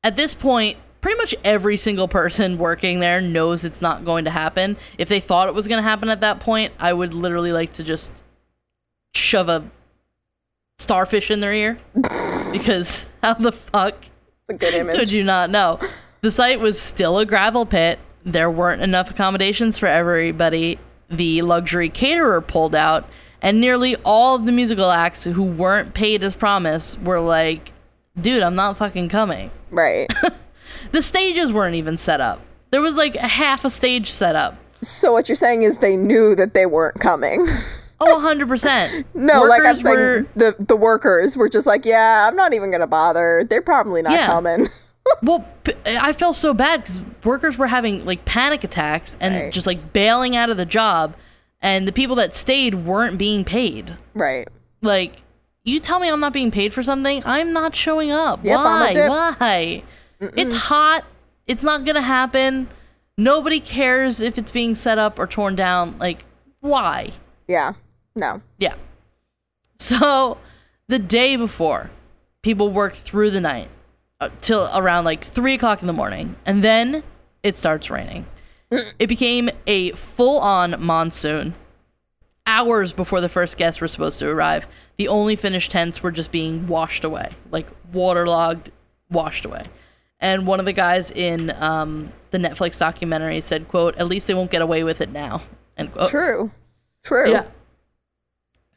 at this point, pretty much every single person working there knows it's not going to happen. If they thought it was going to happen at that point, I would literally like to just shove a starfish in their ear (laughs) because how the fuck It's a good image. could you not know? The site was still a gravel pit. There weren't enough accommodations for everybody. the luxury caterer pulled out, and nearly all of the musical acts who weren't paid as promised were like, dude, I'm not fucking coming. (laughs) Right. The stages weren't even set up. There was like a half a stage set up. so what you're saying is they knew that they weren't coming. Oh, 100%. (laughs) no, like I'm saying, were- the the workers were just like, yeah, I'm not even gonna bother. They're probably not Yeah. coming. (laughs) Well, I felt so bad because workers were having like panic attacks and Right. just like bailing out of the job, and the people that stayed weren't being paid. right. Like, you tell me I'm not being paid for something, I'm not showing up. Yep, Why? Why? It's hot. It's not gonna happen. Nobody cares if it's being set up or torn down. Like, why? Yeah. No. Yeah. (laughs) So the day before, people worked through the night till around like three o'clock in the morning, and then it starts raining. It became a full on monsoon. Hours before the first guests were supposed to arrive, the only finished tents were just being washed away, like waterlogged, washed away. And one of the guys in um, the Netflix documentary said, "quote At least they won't get away with it now." End quote. True. True. Yeah.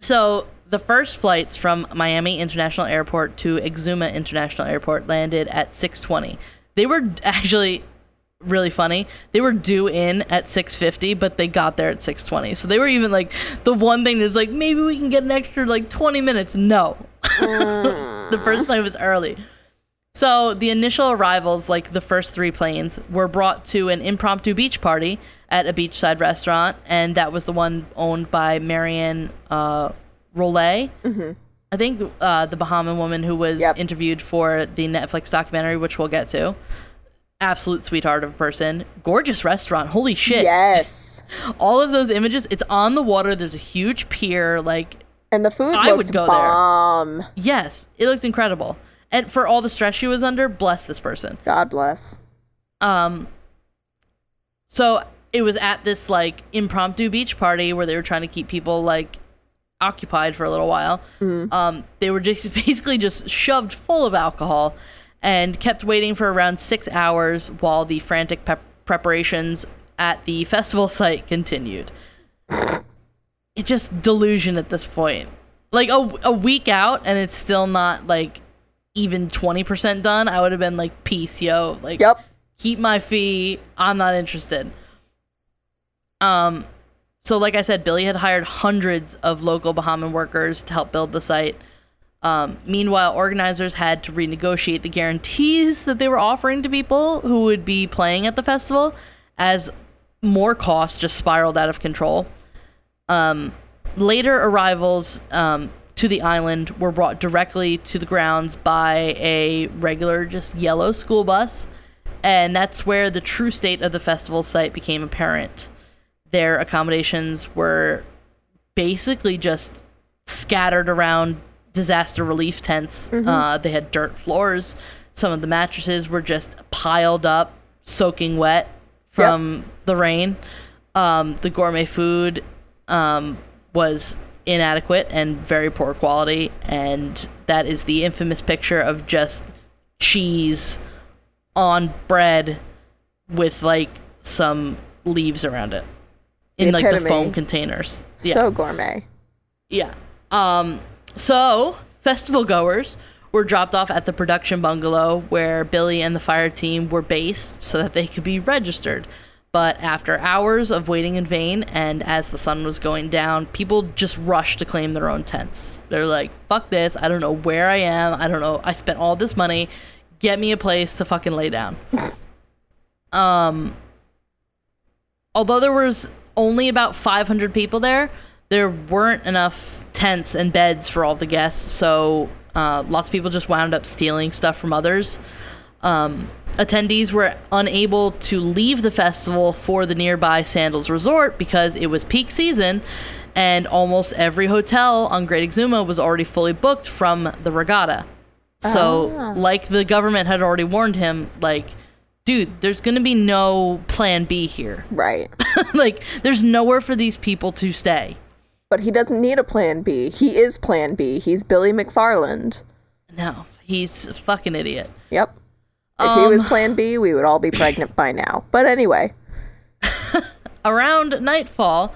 So the first flights from Miami International Airport to Exuma International Airport landed at 6:20. They were (laughs) actually really funny. They were due in at 6:50, but they got there at 6:20. So they were even like the one thing that's like maybe we can get an extra like 20 minutes. No. (laughs) the first flight was early. So the initial arrivals, like the first three planes, were brought to an impromptu beach party at a beachside restaurant, and that was the one owned by Maryann uh, Rollet. Mm-hmm. I think uh, the Bahamian woman who was Yep. interviewed for the Netflix documentary, which we'll get to. Absolute sweetheart of a person. Gorgeous restaurant. Holy shit. Yes. (laughs) All of those images, it's on the water. There's a huge pier. Like, And the food I would go there. yes, it looked incredible. And for all the stress she was under, bless this person. God bless. Um, so it was at this like impromptu beach party where they were trying to keep people like occupied for a little while. Um, they were just (laughs) basically just shoved full of alcohol and kept waiting for around six hours while the frantic pep- preparations at the (laughs) festival site continued. (laughs) It's just delusion at this point. Like a, a week out and it's still not like even 20% done. I would have been like, peace, yo. Like, Yep. keep my fee. I'm not interested. Um, so like I said, Billy had hired hundreds of local Bahamian workers to help build the site. Um, meanwhile, organizers had to renegotiate the guarantees that they were offering to people who would be playing at the festival, as more costs just spiraled out of control. Um, later arrivals um, to the island were brought directly to the grounds by a regular, just yellow school bus, and that's where the true state of the festival site became apparent. Their accommodations were basically just scattered around disaster relief tents. Uh, they had dirt floors. Some of the mattresses were just piled up, soaking wet from the rain. Um, the gourmet food um, was inadequate and very poor quality, and that is the infamous picture of just cheese on bread with like some leaves around it in The like the foam containers. Yeah. So gourmet. Yeah. Um, so festival goers were dropped off at the production bungalow where Billy and the Fyre team were based so that they could be registered. But after hours of waiting in vain and as the sun was going down, people just rushed to claim their own tents. They're like, fuck this. I don't know where I am. I don't know. I spent all this money. Get me a place to fucking lay down. (laughs) um, although there was only about 500 people there, there weren't enough tents and beds for all the guests, so uh, lots of people just wound up stealing stuff from others. Um, attendees were unable to leave the festival for the nearby Sandals Resort because it was peak season, and almost every hotel on Great Exuma was already fully booked from the regatta. So, like the government had already warned him, like, dude, there's gonna be no plan B here. (laughs) Right. like, there's nowhere for these people to stay. But he doesn't need a plan B. He is plan B. He's Billy McFarland. No, he's a fucking idiot. Yep. If he was Um. plan B, we would all be pregnant by now. But anyway, (laughs) Around nightfall,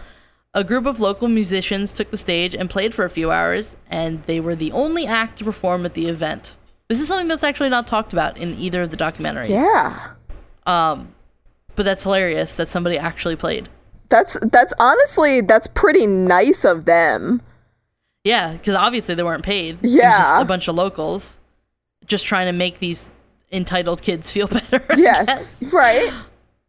A group of local musicians took the stage and played for a few hours, and they were the only act to perform at the event. This is something that's actually not talked about in either of the documentaries. Yeah. Um, but that's hilarious that somebody actually played. That's that's honestly that's pretty nice of them. Yeah, because obviously they weren't paid. Yeah. a bunch of locals just trying to make these entitled kids feel (laughs) better. I Yes, guess. right.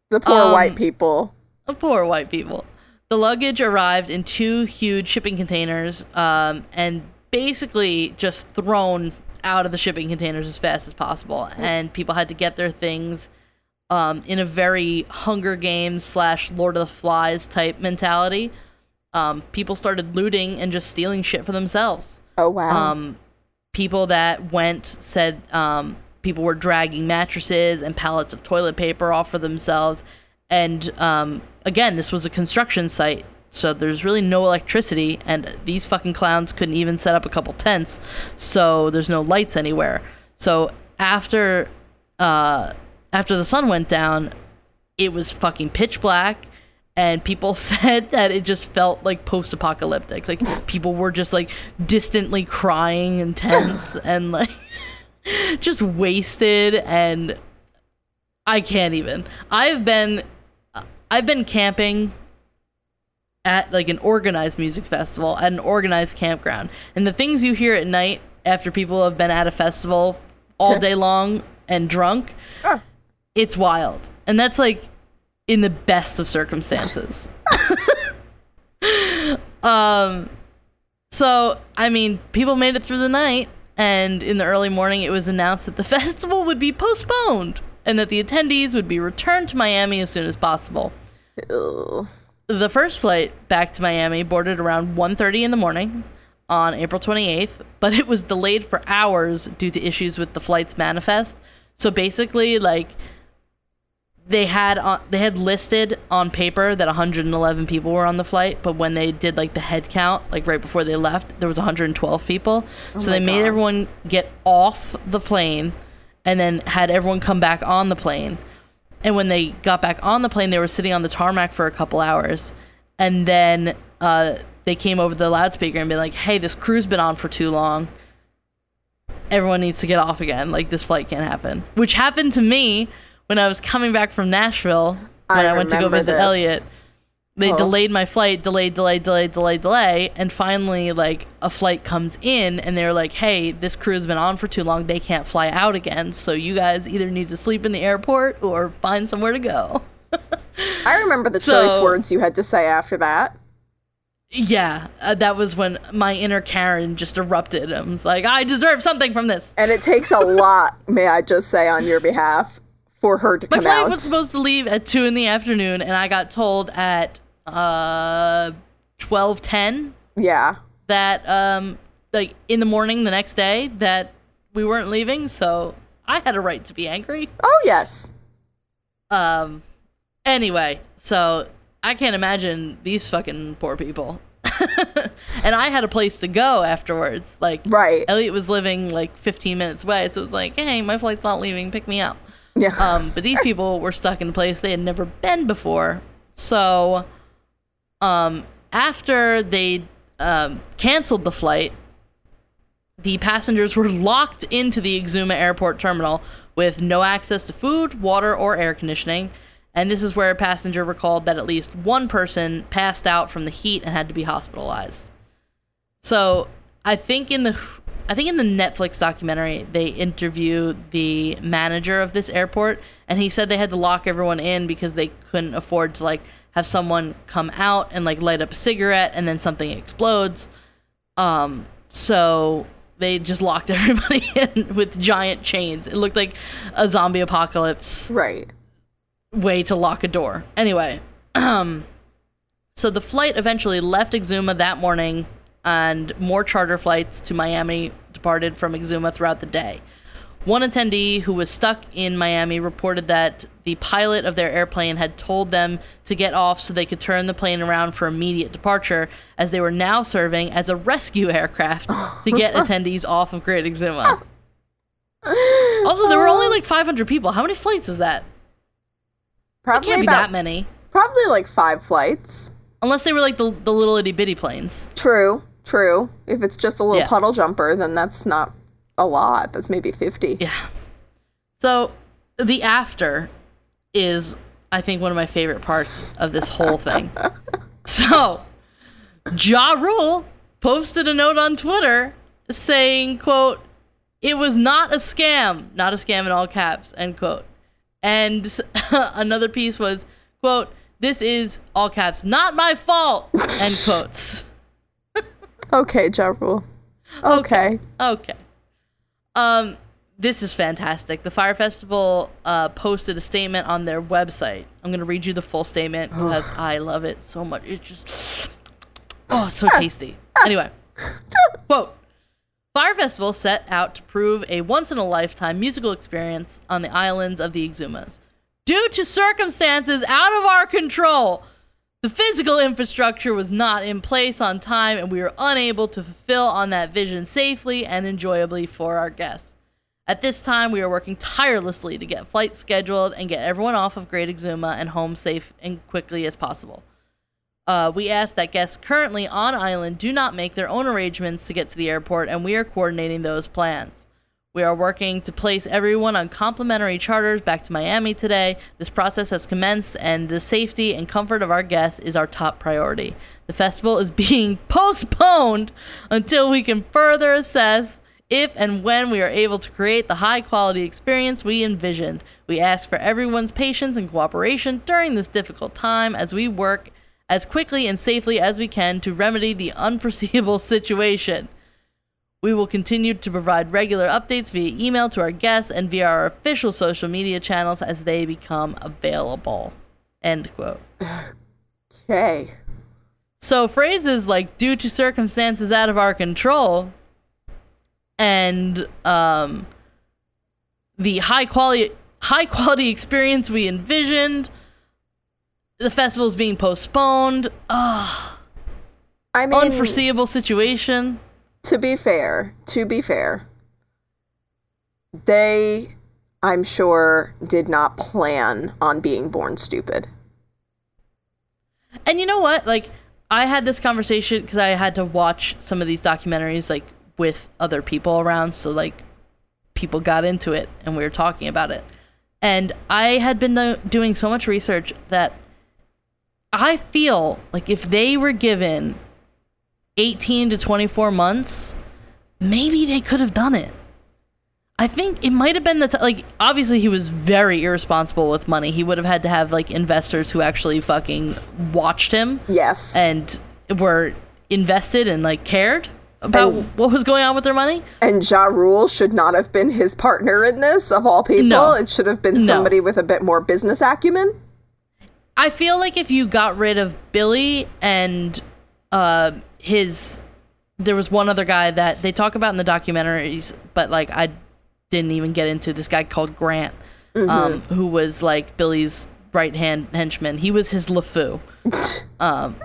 The poor Um, white people. The poor white people. The luggage arrived in two huge shipping containers um, and basically just thrown out of the shipping containers as fast as possible. And people had to get their things um, in a very Hunger Games slash Lord of the Flies type mentality. Um, people started looting and just stealing shit for themselves. Oh wow. Um, people that went said um, people were dragging mattresses and pallets of toilet paper off for themselves. And um, again, this was a construction site, so there's really no electricity, and these fucking clowns couldn't even set up a couple tents, so there's no lights anywhere. So after uh, after the sun went down, it was fucking pitch black and people (laughs) said that it just felt like post-apocalyptic. Like people were just like distantly crying and tense (laughs) and like just wasted and i can't even. I've been i've been camping at like an organized music festival at an organized campground. And the things you hear at night after people have been at a festival all day long and drunk. It's wild and that's like in the best of circumstances (laughs) um so i mean people made it through the night and in the early morning it was announced that the (laughs) festival would be postponed and that the attendees would be returned to miami as soon as possible Ew. the first flight back to Miami boarded around 1:30 in the morning on April 28th, but it was delayed for hours due to issues with the flight's manifest. So basically like they had on, they had listed on paper that 111 people were on the flight, but when they did like the head count, like right before they left, there was 112 people. so my they made everyone get off the plane and then had everyone come back on the plane. And when they got back on the plane, they were sitting on the tarmac for a couple hours. And then uh, they came over the loudspeaker and be like, hey, this crew's been on for too long. Everyone needs to get off again. Like, this flight can't happen. Which happened to me when I was coming back from Nashville when I, I went to go visit this. Elliot. They Oh. delayed my flight, delayed, delayed, delayed, delayed, delay, and finally, like a flight comes in, and they're like, "Hey, this crew's been on for too long. They can't fly out again. So you guys either need to sleep in the airport or find somewhere to go." I remember the (laughs) choice So- words you had to say after that. Yeah, uh, that was when my inner Karen just erupted. I was like, "I deserve something from this." And it takes a lot, may I just say on your behalf, for her to My come flight out. was supposed to leave at two in the afternoon, and I got told at uh twelve ten yeah. that um like in the morning the next day that we weren't leaving so i had a right to be angry Oh yes. um anyway so i can't imagine these fucking poor people (laughs) and i had a place to go afterwards like Right. elliot was living like 15 minutes away so it was like hey my flight's not leaving pick me up Yeah. (laughs) um, but these people were stuck in a place they had never been before. So, um, after they um, canceled the flight, the passengers were locked into the Exuma Airport terminal with no access to food, water, or air conditioning. And this is where a passenger recalled that at least one person passed out from the heat and had to be hospitalized. So I think in the I think in the Netflix documentary they interview the manager of this airport and he said they had to lock everyone in because they couldn't afford to like have someone come out and like light up a cigarette and then something explodes. Um so they just locked (laughs) everybody in with giant chains. It looked like a zombie apocalypse right. way to lock a door. Anyway, (clears throat) um, so the flight eventually left Exuma that morning, and more charter flights to Miami departed from Exuma throughout the day. One attendee who was stuck in Miami reported that the pilot of their airplane had told them to get off so they could turn the plane around for immediate departure, as they were now serving as a rescue aircraft to get (laughs) attendees off of Great Exuma. Also, there were only like 500 people. How many flights is that? Probably Can't be about that many. probably like five flights. Unless they were like the, the little itty bitty planes. True, true. If it's just a little Yeah. puddle jumper, then that's not a lot. That's maybe 50. Yeah. So the after is, I think, one of my favorite parts of this whole thing. (laughs) so Ja Rule posted a note on Twitter saying, quote, it was not a scam, not a scam in all caps, end quote. And (laughs) another piece was, quote, this is all caps, not my fault, end (laughs) quotes. Okay, Ja Rule. Okay. Okay. Um, this is fantastic. The Fyre Festival uh, posted a statement on their website. I'm gonna read you the full statement because I love it so much. It's just (sighs) oh, so tasty. Anyway, (laughs) quote: Fyre Festival set out to prove a once in a lifetime musical experience on the islands of the Exumas. Due to circumstances out of our control, the physical infrastructure was not in place on time, and we were unable to fulfill on that vision safely and enjoyably for our guests. At this time, we are working tirelessly to get flights scheduled and get everyone off of Great Exuma and home safe and quickly as possible. Uh, we ask that guests currently on island do not make their own arrangements to get to the airport, and we are coordinating those plans. We are working to place everyone on complimentary charters back to Miami today. This process has commenced, and the safety and comfort of our guests is our top priority. The festival is (laughs) being postponed until we can further assess if and when we are able to create the high quality experience we envisioned. We ask for everyone's patience and cooperation during this difficult time as we work as quickly and safely as we can to remedy the (laughs) unforeseeable situation. We will continue to provide regular updates via email to our guests and via our official social media channels as they become available. End quote. Okay. So phrases like due to circumstances out of our control and um the high quality high quality experience we envisioned the festival's being postponed ah I mean, unforeseeable situation to be fair, to be fair, they, I'm sure, did not plan on being born stupid. And you know what? Like, I had this conversation because I had to watch some of these documentaries, like, with other people around. So, like, people got into it and we were talking about it. And I had been do- doing so much research that I feel like if they were given 18 to 24 months, maybe they could have done it. I think it might have been the t- like obviously he was very irresponsible with money. He would have had to have like investors who actually fucking watched him Yes. and were invested and like cared about And- what was going on with their money. And Ja Rule should not have been his partner in this, of all people. No. It should have been No. somebody with a bit more business acumen. I feel like if you got rid of Billy and uh his there was one other guy that they talk about in the documentaries, but like I didn't even get into this guy called Grant, um, who was like Billy's right hand henchman. He was his LeFou, (laughs) um,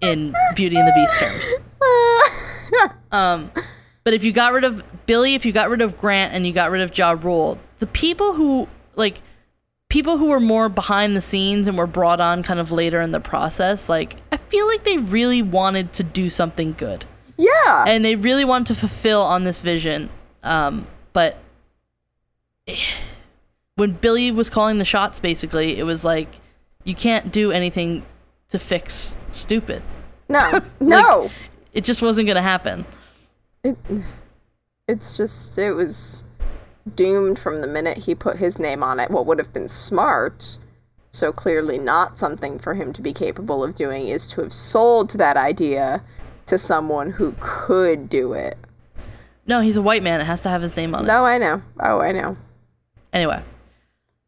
in Beauty and the Beast terms. (laughs) Um, but if you got rid of Billy, if you got rid of Grant, and you got rid of Ja Rule, the people who like people who were more behind the scenes and were brought on kind of later in the process, like I feel like they really wanted to do something good Yeah. and they really wanted to fulfill on this vision. Um, but (sighs) when Billy was calling the shots, basically, it was like you can't do anything to fix stupid. no. (laughs) no. It just wasn't gonna happen. It, it's just, it was doomed from the minute he put his name on it. What would have been smart, so clearly not something for him to be capable of doing, is to have sold that idea to someone who could do it. No, he's a white man. It has to have his name on it. No, I know. Oh, I know. Anyway,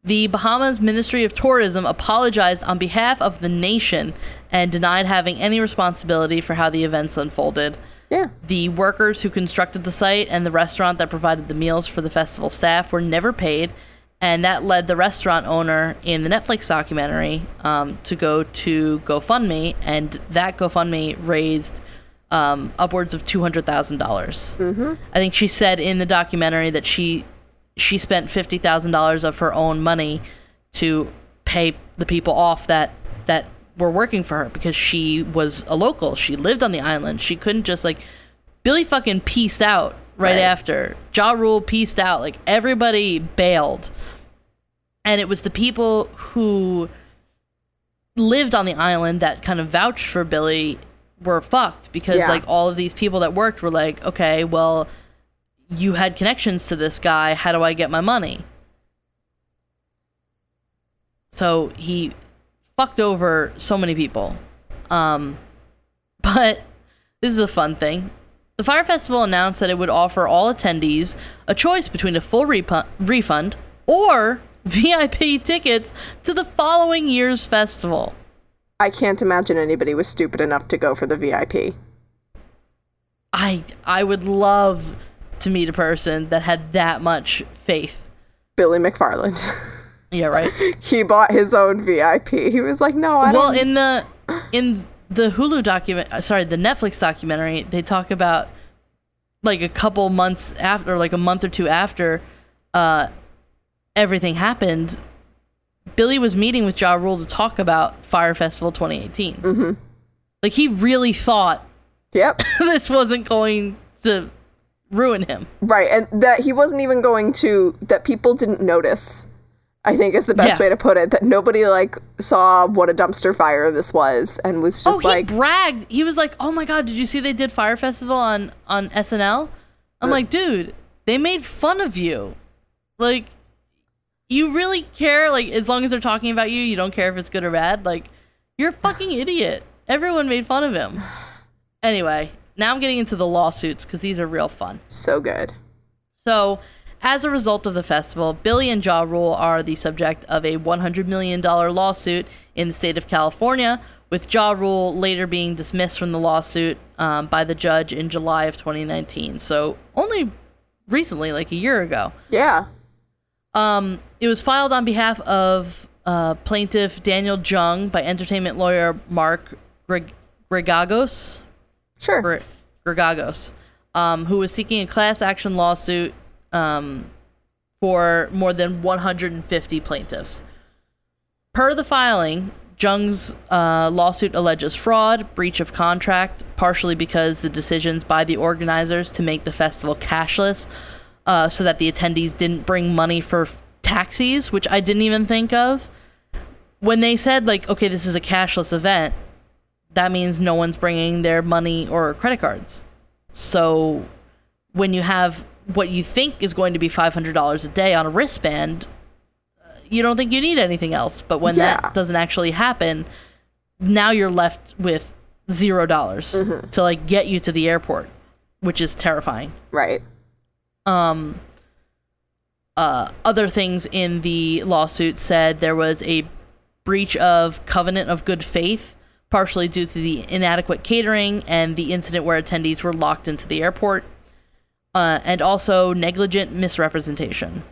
the Bahamas Ministry of Tourism apologized on behalf of the nation and denied having any responsibility for how the events unfolded. Yeah. The workers who constructed the site and the restaurant that provided the meals for the festival staff were never paid, and that led the restaurant owner in the Netflix documentary um, to go to GoFundMe, and that GoFundMe raised um, upwards of two hundred thousand dollars. Mm-hmm. I think she said in the documentary that she she spent fifty thousand dollars of her own money to pay the people off that that were working for her because she was a local. She lived on the island. She couldn't just like Billy fucking pieced out right, Right. after. Ja Rule pieced out. Like everybody bailed. And it was the people who lived on the island that kind of vouched for Billy were fucked because Yeah. like all of these people that worked were like, okay, well, you had connections to this guy. How do I get my money? So he fucked over so many people. Um, but this is a fun thing. The Fyre Festival announced that it would offer all attendees a choice between a full repu- refund or (laughs) VIP tickets to the following year's festival. I can't imagine anybody was stupid enough to go for the VIP. I I would love to meet a person that had that much faith. Billy McFarland. (laughs) Yeah, right. (laughs) he bought his own VIP. He was like, no, I well, don't. Well, in the in the Hulu document, uh, sorry, the Netflix documentary, they talk about like a couple months after, like a month or two after uh, everything happened. Billy was meeting with Ja Rule to talk about Fyre Festival 2018. Mm-hmm. Like he really thought yep. (laughs) this wasn't going to ruin him. Right, and that he wasn't even going to that people didn't notice. I think is the best Yeah. way to put it. That nobody like saw what a dumpster fire this was and was just Oh, just he like, bragged. He was like, "Oh my god, did you see they did Fyre Festival on on SNL?" I'm like, "Dude, they made fun of you. Like, you really care? Like, as long as they're talking about you, you don't care if it's good or bad. Like, you're a fucking (sighs) idiot. Everyone made fun of him. Anyway, now I'm getting into the lawsuits because these are real fun. so good. So, as a result of the festival, Billy and Ja Rule are the subject of a $100 million lawsuit in the state of California, with Ja Rule later being dismissed from the lawsuit um, by the judge in July of 2019. So, only recently, like a year ago. Yeah. Um, it was filed on behalf of uh, plaintiff Daniel Jung by entertainment lawyer Mark Greg- Gregagos. Sure. Gre- Gregagos, um, who was seeking a class action lawsuit um, for more than 150 plaintiffs. Per the filing, Jung's uh, lawsuit alleges fraud, breach of contract, partially because the decisions by the organizers to make the festival cashless uh, so that the attendees didn't bring money for taxis, which I didn't even think of. When they said, like, okay, this is a cashless event, that means no one's bringing their money or credit cards. So when you have what you think is going to be $500 a day on a wristband, uh, you don't think you need anything else. But when Yeah. that doesn't actually happen, now you're left with zero dollars to like get you to the airport, which is terrifying Right. um uh other things in the lawsuit said there was a breach of covenant of good faith partially due to the inadequate catering and the incident where attendees were locked into the airport uh, and also negligent misrepresentation.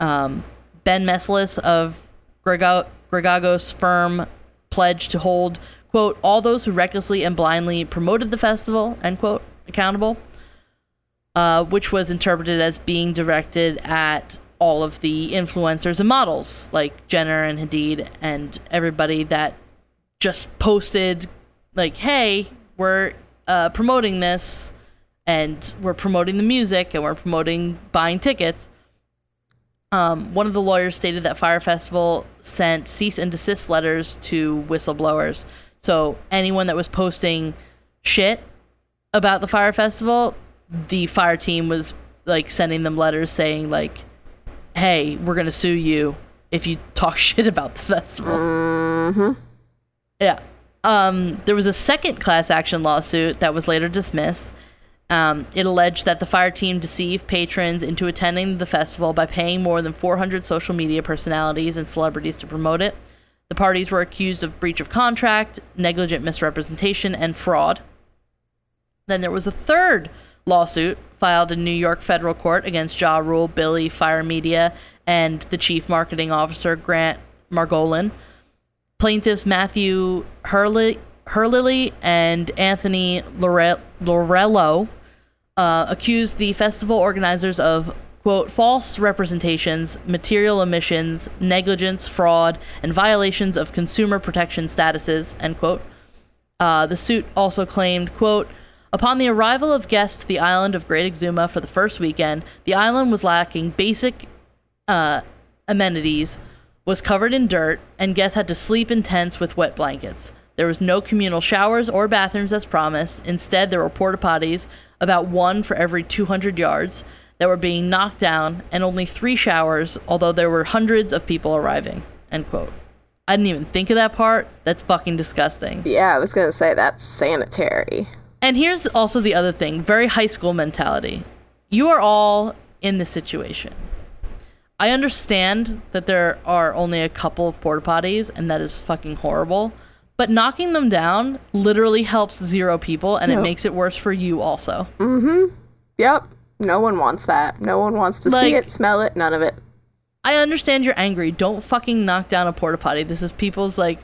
Um, Ben Meiselas of gregagos firm pledged to hold quote all those who recklessly and blindly promoted the festival end quote accountable uh, which was interpreted as being directed at all of the influencers and models like Jenner and Hadid and everybody that just posted like, "Hey, we're uh, promoting this, and we're promoting the music, and we're promoting buying tickets." Um, one of the lawyers stated that Fyre Festival sent cease and desist letters to whistleblowers. So anyone that was posting shit about the Fyre Festival, the Fyre team was like sending them letters saying like, "Hey, we're gonna sue you if you talk (laughs) shit about this festival." Mm-hmm. Yeah. Um, there was a second class action lawsuit that was later dismissed. Um, it alleged that the Fyre team deceived patrons into attending the festival by paying more than 400 social media personalities and celebrities to promote it. The parties were accused of breach of contract, negligent misrepresentation, and fraud. Then there was a third lawsuit filed in New York federal court against Ja Rule, Billy, Fyre Media, and the chief marketing officer, Grant Margolin. Plaintiffs Matthew Hurley, Hurley and Anthony Lore- Lorello uh, accused the festival organizers of, quote, false representations, material omissions, negligence, fraud, and violations of consumer protection statuses, end quote. Uh, the suit also claimed, quote, Upon the arrival of guests to the island of Great Exuma for the first weekend, the island was lacking basic uh, amenities, was covered in dirt, and guests had to sleep in tents with wet blankets. There was no communal showers or bathrooms as promised. Instead, there were porta potties, about one for every 200 yards, that were being knocked down, and only three showers, although there were hundreds of people arriving. End quote. I didn't even think of that part. That's fucking disgusting. Yeah, I was gonna say that's sanitary. And here's also the other thing very high school mentality. You are all in this situation. I understand that there are only a couple of porta potties, and that is fucking horrible. But knocking them down literally helps zero people, and it makes it worse for you also. Mhm. Yep. No one wants that. No one wants to see it, smell it, none of it. I understand you're angry. Don't fucking knock down a porta potty. This is people's like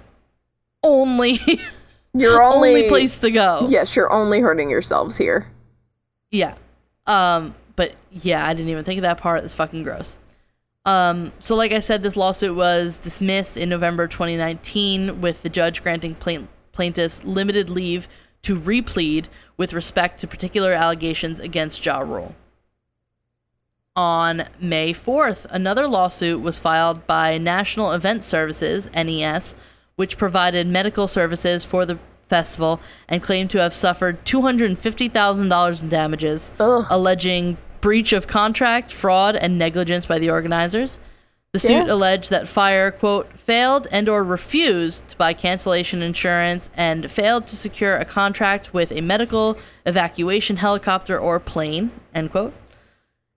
only (laughs) You're only, only place to go. Yes, you're only hurting yourselves here. Yeah. Um, but yeah, I didn't even think of that part. It's fucking gross. Um, so like I said, this lawsuit was dismissed in November 2019 with the judge granting plain- plaintiffs limited leave to replead with respect to particular allegations against Ja Rule. On May 4th, another lawsuit was filed by National Event Services, NES, which provided medical services for the festival and claimed to have suffered $250,000 in damages, Ugh. alleging breach of contract, fraud, and negligence by the organizers. The suit Yeah. alleged that Fyre, quote, failed and or refused to buy cancellation insurance and failed to secure a contract with a medical evacuation helicopter or plane, end quote.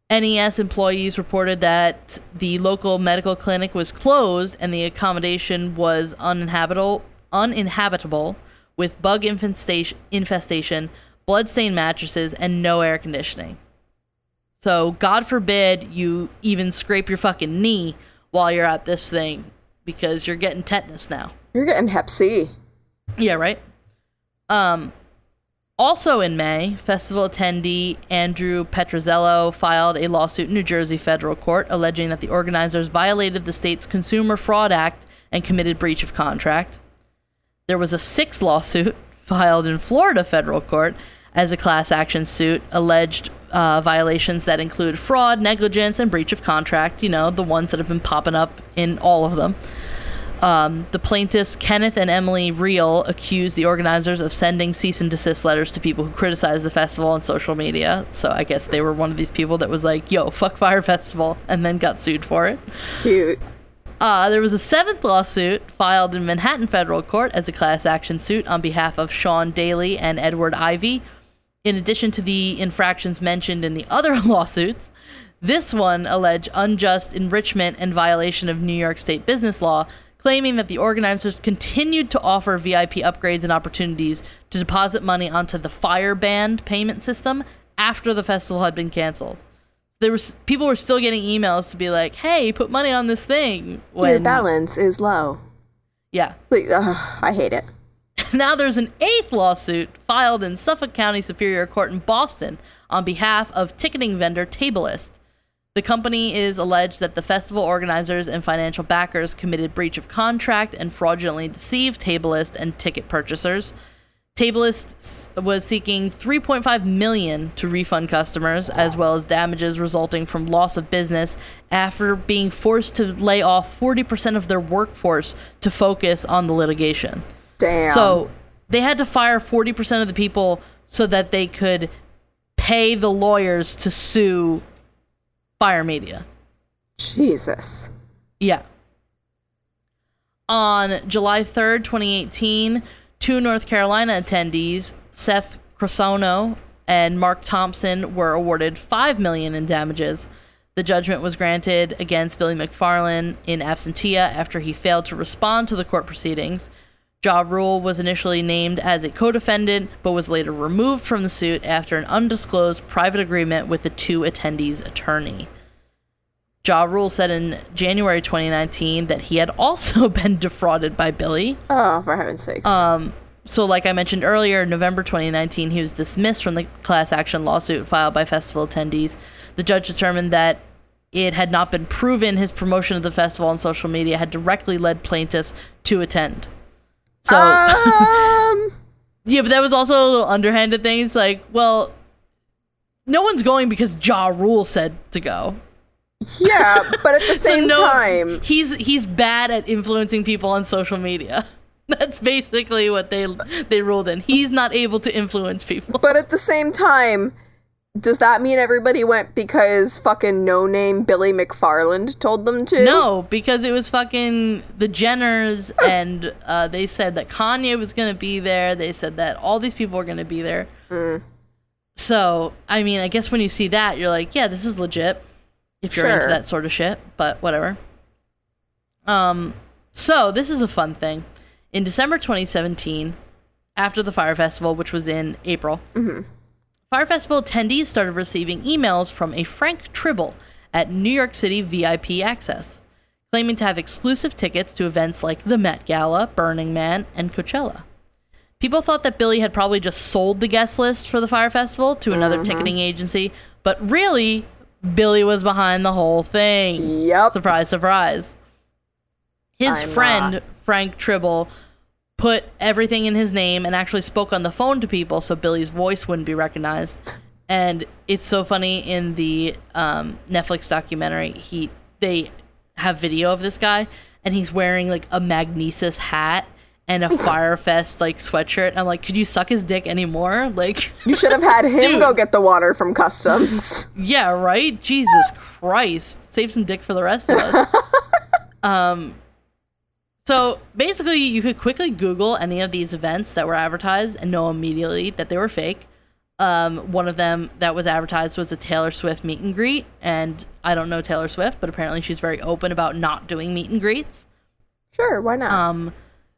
NES employees reported that the local medical clinic was closed and the accommodation was uninhabitable, uninhabitable with bug infestation, infestation, bloodstained mattresses, and no air conditioning. So, God forbid you even scrape your fucking knee while you're at this thing because you're getting tetanus now. You're getting Hep C. Yeah, right. Um, also in May, festival attendee Andrew Petrozello filed a lawsuit in New Jersey federal court alleging that the organizers violated the state's Consumer Fraud Act and committed breach of contract. There was a sixth lawsuit (laughs) filed in Florida federal court as a class action suit alleged uh, violations that include fraud, negligence, and breach of contract. You know, the ones that have been popping up in all of them. Um, the plaintiffs, Kenneth and Emily Reel, accused the organizers of sending cease and desist letters to people who criticized the festival on social media. So I guess they were one of these people that was like, yo, fuck Fyre Festival, (laughs) and then got sued for it. Cute. Uh, there was a seventh lawsuit filed in Manhattan federal court as a class action suit on behalf of Sean Daly and Edward Ivy. In addition to the infractions mentioned in the other (laughs) lawsuits, this one alleged unjust enrichment and violation of New York state business law, claiming that the organizers continued to offer VIP upgrades and opportunities to deposit money onto the Fyre Band payment system after the festival had been canceled. There was people were still getting emails to be like, "Hey, put money on this thing." Your balance is low. yeah, Please, ugh, I hate it. (laughs) now there's an eighth lawsuit filed in Suffolk County Superior Court in Boston on behalf of ticketing vendor Tablelist. The company is alleged that the festival organizers and financial backers committed breach of contract and fraudulently deceived Tablelist and ticket purchasers. Tablelist was seeking 3.5 million to refund customers as well as damages resulting from loss of business after being forced to lay off 40% of their workforce to focus on the litigation. Damn. So they had to fire 40% of the people so that they could pay the lawyers to sue Fyre Media. Jesus. Yeah. On July 3rd, 2018, two North Carolina attendees, Seth Crosono and Mark Thompson, were awarded 5 million in damages. The judgment was granted against Billy McFarland in absentia after he failed to respond to the court proceedings. Ja Rule was initially named as a co-defendant, but was later removed from the suit after an undisclosed private agreement with the two attendees' attorney. Ja Rule said in January 2019 that he had also (laughs) been defrauded by Billy. Oh, for heaven's sakes. Um, so, like I mentioned earlier, in November 2019, he was dismissed from the class action lawsuit filed by festival attendees. The judge determined that it had not been proven his promotion of the festival on social media had directly led plaintiffs to attend. So Um, (laughs) yeah, but that was also a little underhanded thing. It's like, well, no one's going because Ja Rule said to go. yeah, (laughs) but at the So same no- time, he's he's bad at influencing people on social media. (laughs) That's basically what they they ruled in. He's not able to influence people. but at the same time, does that mean everybody went because fucking no name Billy McFarland told them to? No, because it was fucking the Jenners, (laughs) and uh, they said that Kanye was gonna be there. They said that all these people were gonna be there. Mm. So, I mean, I guess when you see that, you're like, yeah, this is legit. If you're into that sort of shit, but whatever. Um, so this is a fun thing. In December 2017, after the Fyre Festival, which was in April, Fyre Festival attendees started receiving emails from a Frank Tribble at New York City VIP Access, claiming to have exclusive tickets to events like the Met Gala, Burning Man, and Coachella. People thought that Billy had probably just sold the guest list for the Fyre Festival to another mm-hmm. ticketing agency, but really, Billy was behind the whole thing. Yep. Surprise, surprise. His I'm friend, not. Frank Tribble, put everything in his name and actually spoke on the phone to people so Billy's voice wouldn't be recognized. And it's so funny in the um, Netflix documentary, he they have video of this guy and he's wearing like a Magnises hat and a Fyrefest like sweatshirt. I'm like, could you suck his dick anymore? (laughs) Like, You should have had him Dude. go get the water from customs. (laughs) yeah, right? Jesus Christ. Save some dick for the rest of us. (laughs) um so basically you could quickly Google any of these events that were advertised and know immediately that they were fake. Um, one of them that was advertised was a Taylor Swift meet and greet, and I don't know Taylor Swift, but apparently she's very open about not doing meet and greets. Sure, why not? Um,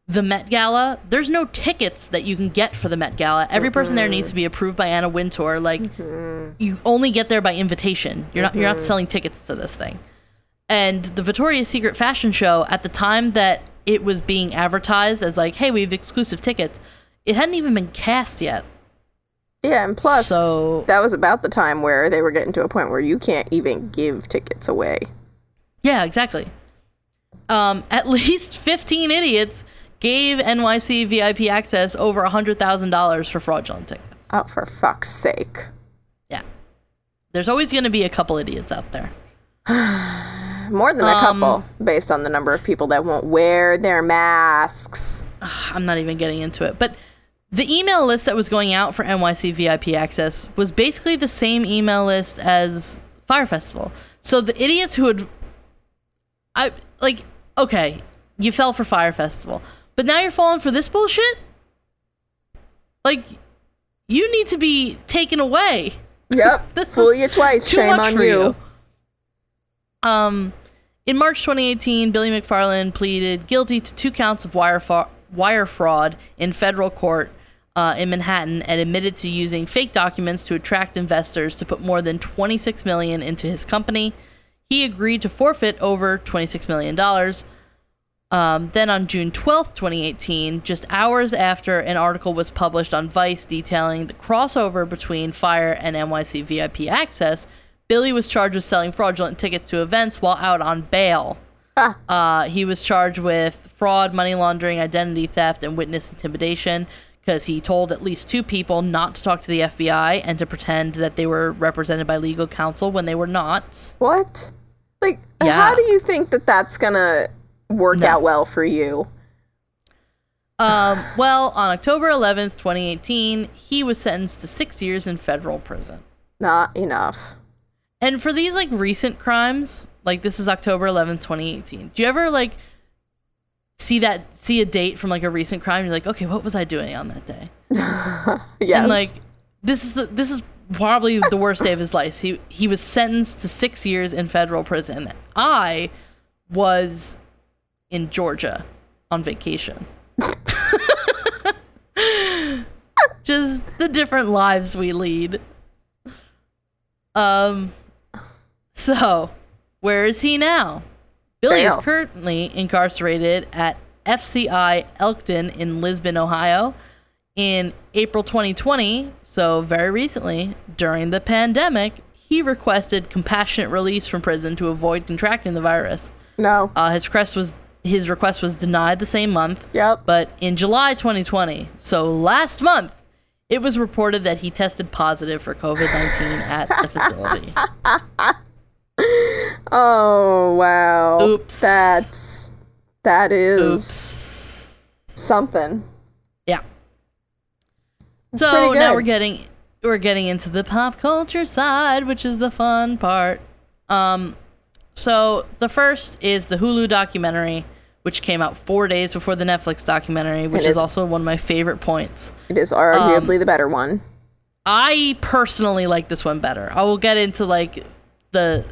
the Met Gala, there's no tickets that you can get for the Met Gala. Every person there needs to be approved by Anna Wintour. Like, you only get there by invitation. You're not you're not selling tickets to this thing. And the Victoria's Secret fashion show at the time that it was being advertised as like, hey, we have exclusive tickets. It hadn't even been cast yet. yeah, and plus, so- that was about the time where they were getting to a point where you can't even give tickets away. Yeah, exactly. Um, at (laughs) least 15 idiots gave NYC VIP access over $100,000 for fraudulent tickets. Oh, for fuck's sake. Yeah. There's always going to be a couple idiots out there. (sighs) (sighs) More than a Um, couple, based on the number of people that won't wear their masks. I'm not even getting into it. But the email list that was going out for NYC VIP access was basically the same email list as Fyre Festival. So the idiots who had I like okay, you fell for Fyre Festival, but now you're falling for this bullshit? Like you need to be taken away. Yep. (laughs) Fool you twice. Shame on for you. Um, in March 2018, Billy McFarland pleaded guilty to two counts of wire, fa- wire fraud in federal court uh, in Manhattan and admitted to using fake documents to attract investors to put more than 26 million into his company. He agreed to forfeit over 26 million dollars. Um, then on June 12th, 2018, just hours after an article was published on Vice detailing the crossover between Fyre and NYC VIP access, Billy was charged with selling fraudulent tickets to events while out on bail. Ah. Uh, he was charged with fraud, money laundering, identity theft, and witness intimidation because he told at least two people not to talk to the FBI and to pretend that they were represented by legal counsel when they were not. What? Like, Yeah. how do you think that that's gonna work No. out well for you? Um, well, on October 11th, 2018, he was sentenced to six years in federal prison. Not enough. And for these like recent crimes, like this is October 11th, 2018. Do you ever like see that see a date from like a recent crime? You're like, okay, what was I doing on that day? (laughs) Yes. And like this is the, this is probably the worst day of his life. He he was sentenced to six years in federal prison. I was in Georgia on vacation. (laughs) Just the different lives we lead. Um so where is he now? Billy is currently incarcerated at FCI Elkton in Lisbon, Ohio. In April 2020, so very recently, during the pandemic, he he requested compassionate release from prison to avoid contracting the virus. No. Uh, his request was his request was denied the same month. Yep. But in July 2020, so last month, it was reported that he tested positive for COVID 19 at the facility. (laughs) Oh wow. Oops. That's that is Oops. something. Yeah. So now we're getting we're getting into the pop culture side, which is the fun part. Um, so the first is the Hulu documentary, which came out four days before the Netflix documentary, which is is- also one of my favorite points. It is Um, arguably the better one. I personally like this one better. I will get into like the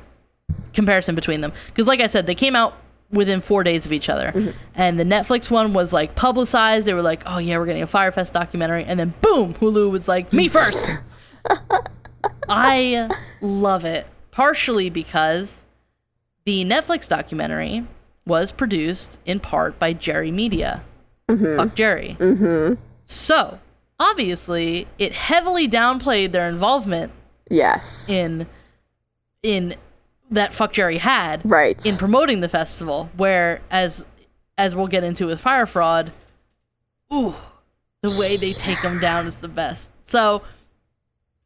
comparison between them because, like I said, they came out within four days of each other, mm-hmm. and the Netflix one was like publicized. They were like, "Oh yeah, we're getting a Fyrefest documentary," and then boom, Hulu was like, "Me first. (laughs) I love it partially because the Netflix documentary was produced in part by Jerry Media. Mm-hmm. Fuck Jerry. Mm-hmm. So, obviously, it heavily downplayed their involvement Yes. in in that fuck Jerry had right. in promoting the festival. Where as as we'll get into with Fyre Fraud, ooh, the way they take them down is the best. So,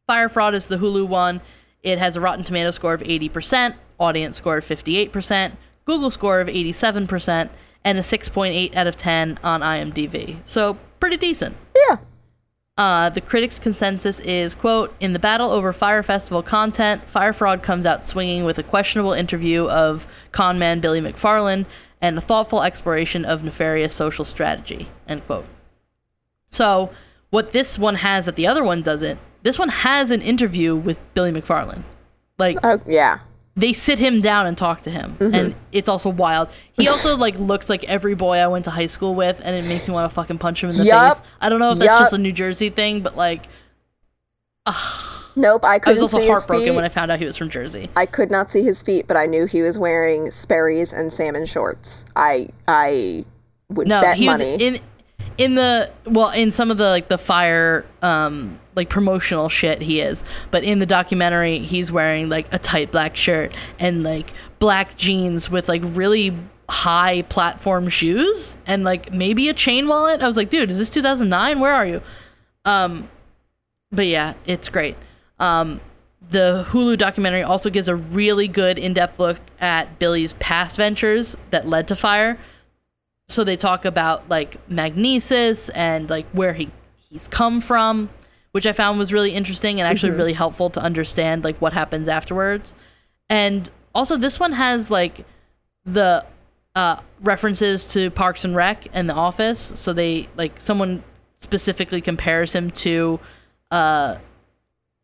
Fyre Fraud is the Hulu one. It has a Rotten Tomato score of 80%, audience score of 58%, Google score of 87%, and a 6.8 out of 10 on IMDb. So, pretty decent. yeah. Uh, the critics' consensus is, quote, in the battle over Fyre Festival content, Fyre Fraud comes out swinging with a questionable interview of conman Billy McFarland and a thoughtful exploration of nefarious social strategy, end quote. So, what this one has that the other one doesn't, this one has an interview with Billy McFarland. Like, Oh yeah. They sit him down and talk to him mm-hmm. and it's also wild he (laughs) also like looks like every boy i went to high school with and it makes me want to fucking punch him in the Yup. face i don't know if that's Yup. just a new jersey thing but like ah. Nope. I couldn't I was also heartbroken when i found out he was from jersey I could not see his feet, but I knew he was wearing Sperry's and salmon shorts. I I would no bet he money. was in in the well in some of the like the Fyre um like promotional shit he is but in the documentary he's wearing like a tight black shirt and like black jeans with like really high platform shoes and like maybe a chain wallet. I was like dude is this 2009 where are you? Um but yeah it's great. Um the Hulu documentary also gives a really good in-depth look at Billy's past ventures that led to Fyre so they talk about like Magnises and like where he he's come from which i found was really interesting and actually really helpful to understand like what happens afterwards. And also this one has like the uh, references to parks and rec and the office. So they like someone specifically compares him to uh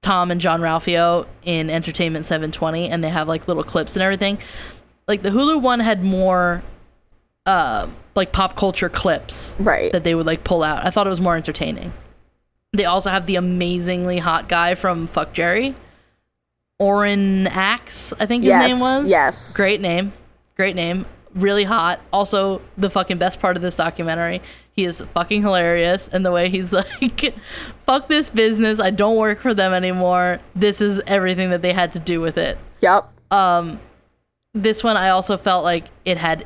tom and Jean-Ralphio in entertainment 720 and they have like little clips and everything. Like the hulu one had more uh, like pop culture clips right. that they would like pull out. I thought it was more entertaining. They also have the amazingly hot guy from Fuck Jerry, Oren Aks, I think his Yes, name was. yes. Great name. Great name. Really hot. Also, the fucking best part of this documentary. He is fucking hilarious. And the way he's (laughs) like, fuck this business. I don't work for them anymore. This is everything that they had to do with it yep. um this one i also felt like it had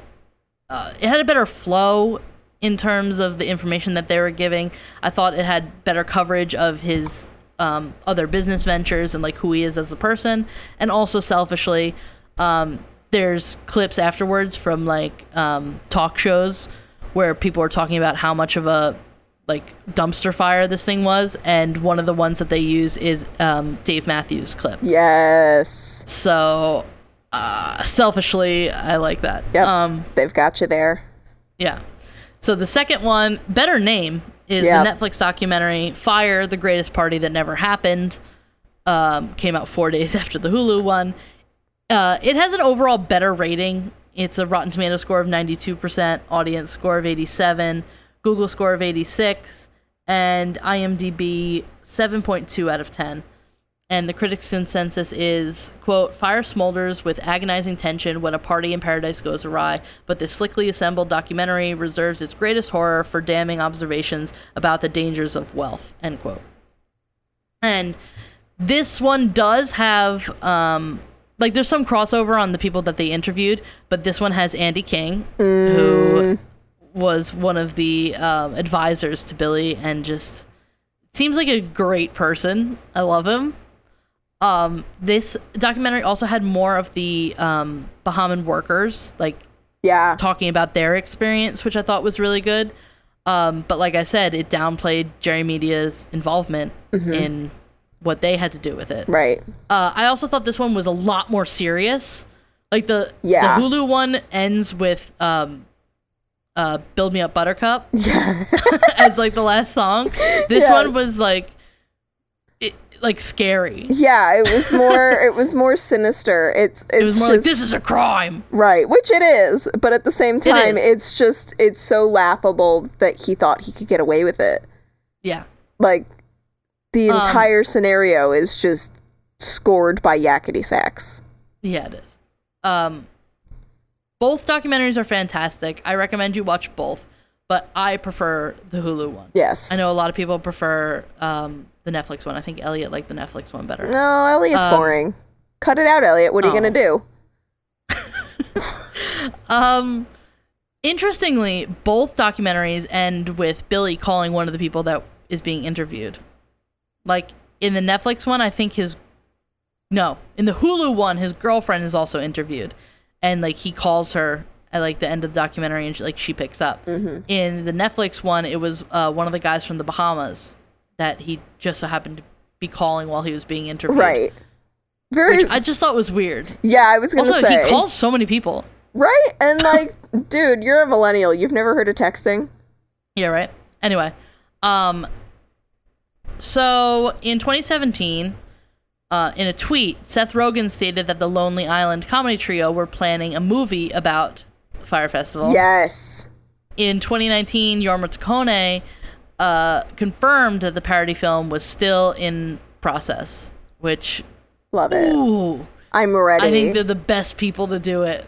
uh, it had a better flow in terms of the information that they were giving. I thought it had better coverage of his um, other business ventures and like who he is as a person. And also selfishly um, there's clips afterwards from like um, talk shows where people are talking about how much of a like dumpster fire this thing was. And one of the ones that they use is um, dave matthews clip. Yes. so, uh, selfishly, I like that. Yep. Um, They've got you there. yeah. So the second one, better name, is Yep. the Netflix documentary "Fyre: The Greatest Party That Never Happened." Um, came out four (laughs) days after the Hulu one. Uh, it has an overall better rating. It's a Rotten Tomato score of 92%, audience score of 87, Google score of 86, and IMDb 7.2 out of 10. And the critics' consensus is, quote, Fyre smolders with agonizing tension when a party in paradise goes awry, but this slickly assembled documentary reserves its greatest horror for damning observations about the dangers of wealth, end quote. And this one does have um like there's some crossover on the people that they interviewed, but this one has Andy King, who was one of the um, advisors to Billy, and just seems like a great person. I love him. Um, this documentary also had more of the um, Bahamian workers, like Yeah. talking about their experience, which I thought was really good. Um, but like I said, it downplayed Jerry Media's involvement in what they had to do with it. Right. Uh, I also thought this one was a lot more serious. Like the Yeah. the Hulu one ends with um, uh, "Build Me Up, Buttercup" (laughs) Yeah. (laughs) as like the last song. This Yes. one was like, like scary. yeah, it was (laughs) more it was more sinister. It's it's It was more just like this is a crime. right, which it is, but at the same time is. it's just it's so laughable that he thought he could get away with it. Yeah. Like the Um, entire scenario is just scored by yakety sax. Yeah, it is. Um, both documentaries are fantastic. I recommend you watch both, but I prefer the Hulu one. Yes. I know a lot of people prefer um, the Netflix one. I think Elliot liked the Netflix one better. No, Elliot's Um, boring. Cut it out, Elliot. What are you oh. gonna do? (laughs) Um, interestingly, both documentaries end with Billy calling one of the people that is being interviewed. Like in the Netflix one, I think his no, in the Hulu one, his girlfriend is also interviewed, and like he calls her at like the end of the documentary, and she, like she picks up. Mm-hmm. In the Netflix one, it was uh, one of the guys from the Bahamas that he just so happened to be calling while he was being interviewed. Right. Very Which I just thought was weird. Yeah, I was gonna Also, say he calls so many people. Right? And (laughs) like, dude, you're a millennial. You've never heard of texting? Yeah, right. Anyway, um, so in 2017, uh, in a tweet, Seth Rogen stated that the Lonely Island comedy trio were planning a movie about Fyre Festival. Yes. In 2019, Jorma Taccone uh, confirmed that the parody film was still in process, which, Love it. ooh, I'm ready. I think they're the best people to do it.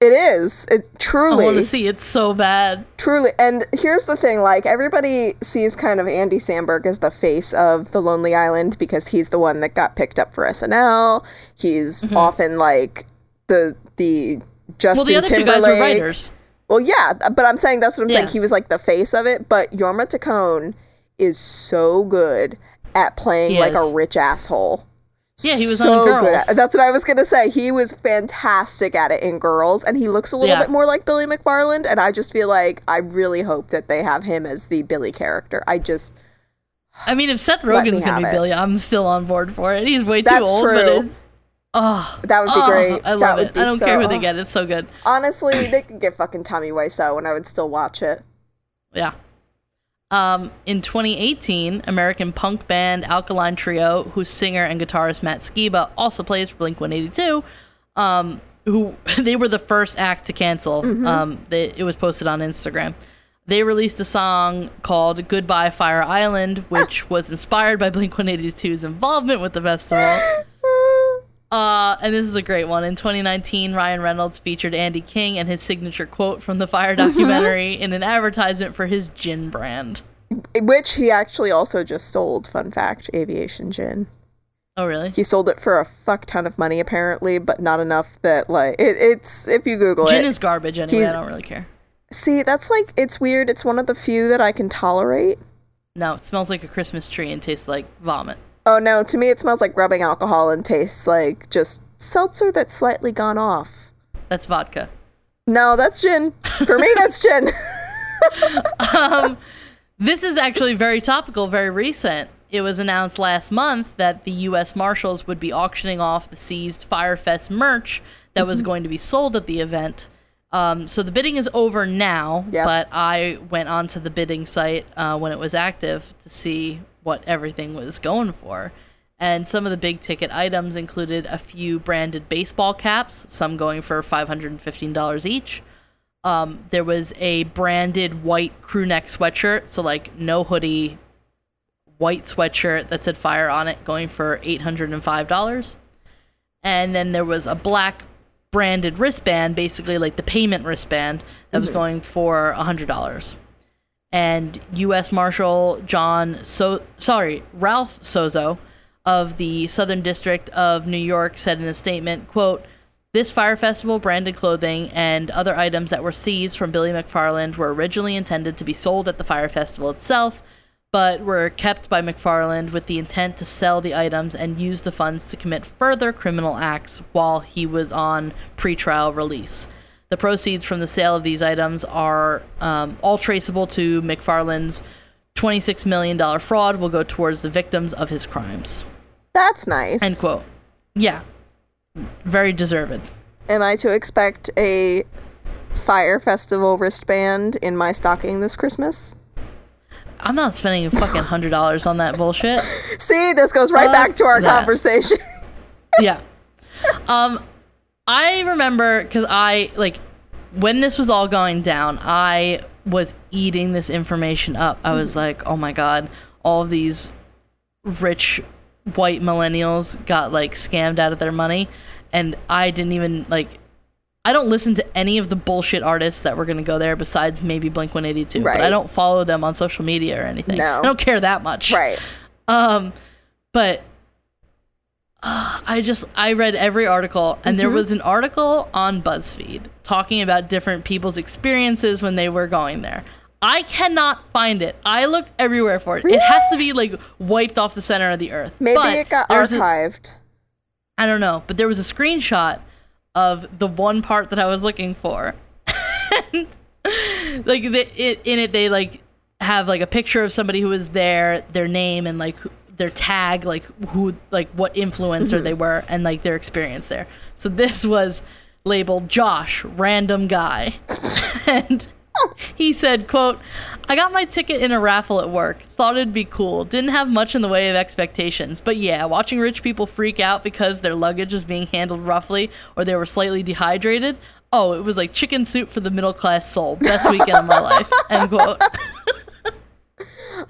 it is. It truly. I want to see it so bad. truly. And here's the thing: like everybody sees kind of Andy Samberg as the face of the Lonely Island because he's the one that got picked up for SNL. He's often like the the Justin Mm-hmm. Well, the other two Timberlake. guys were writers. Well, yeah, but I'm saying that's what I'm saying. He was like the face of it, but Jorma Taccone is so good at playing He like a rich asshole. Yeah, he was so on good. At- That's what I was gonna say. He was fantastic at it in Girls, and he looks a little Yeah. bit more like Billy McFarland. And I just feel like I really hope that they have him as the Billy character. I just I mean, if Seth Rogen's gonna be it. Billy, I'm still on board for it. He's way too That's old, but it, oh, that would be oh, great. I that love would it. Be I don't so, care who they get. It's so good. Honestly, they could get fucking Tommy Wiseau, and I would still watch it. Yeah. Um, in 2018, American punk band Alkaline Trio, whose singer and guitarist Matt Skiba also plays for Blink 182, um, who (laughs) they were the first act to cancel. Um, they, it was posted on Instagram. They released a song called "Goodbye Fire Island," which (laughs) was inspired by Blink 182's involvement with the festival. (laughs) Uh, and this is a great one. In 2019, Ryan Reynolds featured Andy King and his signature quote from the Fyre documentary in an advertisement for his gin brand. Which he actually also just sold. Fun fact: aviation gin. Oh, really? He sold it for a fuck ton of money, apparently, but not enough that like it, it's. If you Google it. Gin is garbage anyway. I don't really care. see that's like it's weird. It's one of the few that I can tolerate. No, it smells like a Christmas tree and tastes like vomit. Oh no, to me it smells like rubbing alcohol and tastes like just seltzer that's slightly gone off. That's vodka. No, that's gin. For me, that's gin. (laughs) um, This is actually very topical, very recent. It was announced last month that the U.S. Marshals would be auctioning off the seized Fyrefest merch that was going to be sold at the event. Um, so the bidding is over now, Yep. but I went onto the bidding site uh, when it was active to see what everything was going for. And some of the big ticket items included a few branded baseball caps, some going for $515 each. Um, there was a branded white crew neck sweatshirt, so like no hoodie, white sweatshirt that said Fyre on it, going for $805. And then there was a black branded wristband, basically like the payment wristband, that was going for $100. And U.S. Marshal John, so sorry, Ralph Sozio of the Southern District of New York said in a statement, quote, this Fyre Festival branded clothing and other items that were seized from Billy McFarland were originally intended to be sold at the Fyre Festival itself, but were kept by McFarland with the intent to sell the items and use the funds to commit further criminal acts while he was on pretrial release. The proceeds from the sale of these items are um, all traceable to McFarland's $26 million fraud, will go towards the victims of his crimes. That's nice. End quote. Yeah. Very deserved. Am I to expect a Fyre festival wristband in my stocking this Christmas? I'm not spending a fucking (laughs) hundred dollars on that bullshit. See, this goes right Fuck back to our that. conversation. (laughs) yeah. Um, I remember because I like when this was all going down. I was eating this information up. I was like, oh my god, all of these rich white millennials got like scammed out of their money, and I didn't even like. I don't listen to any of the bullshit artists that were going to go there besides maybe Blink 182. Right. But I don't follow them on social media or anything. No. I don't care that much. right. Um, but I just I read every article, and there mm-hmm. was an article on BuzzFeed talking about different people's experiences when they were going there. I cannot find it. I looked everywhere for it. It has to be like wiped off the center of the earth. Maybe But it got there was a- archived. I don't know, but there was a screenshot of the one part that I was looking for. (laughs) and like the, it, in it they like have like a picture of somebody who was there, their name and like their tag, like who like what influencer mm-hmm. they were and like their experience there. So this was labeled Josh, random guy. (laughs) and he said, quote, I got my ticket in a raffle at work. Thought it'd be cool. Didn't have much in the way of expectations. But yeah, watching rich people freak out because their luggage was being handled roughly or they were slightly dehydrated. Oh, it was like chicken soup for the middle class soul. Best weekend of my life. End quote. (laughs)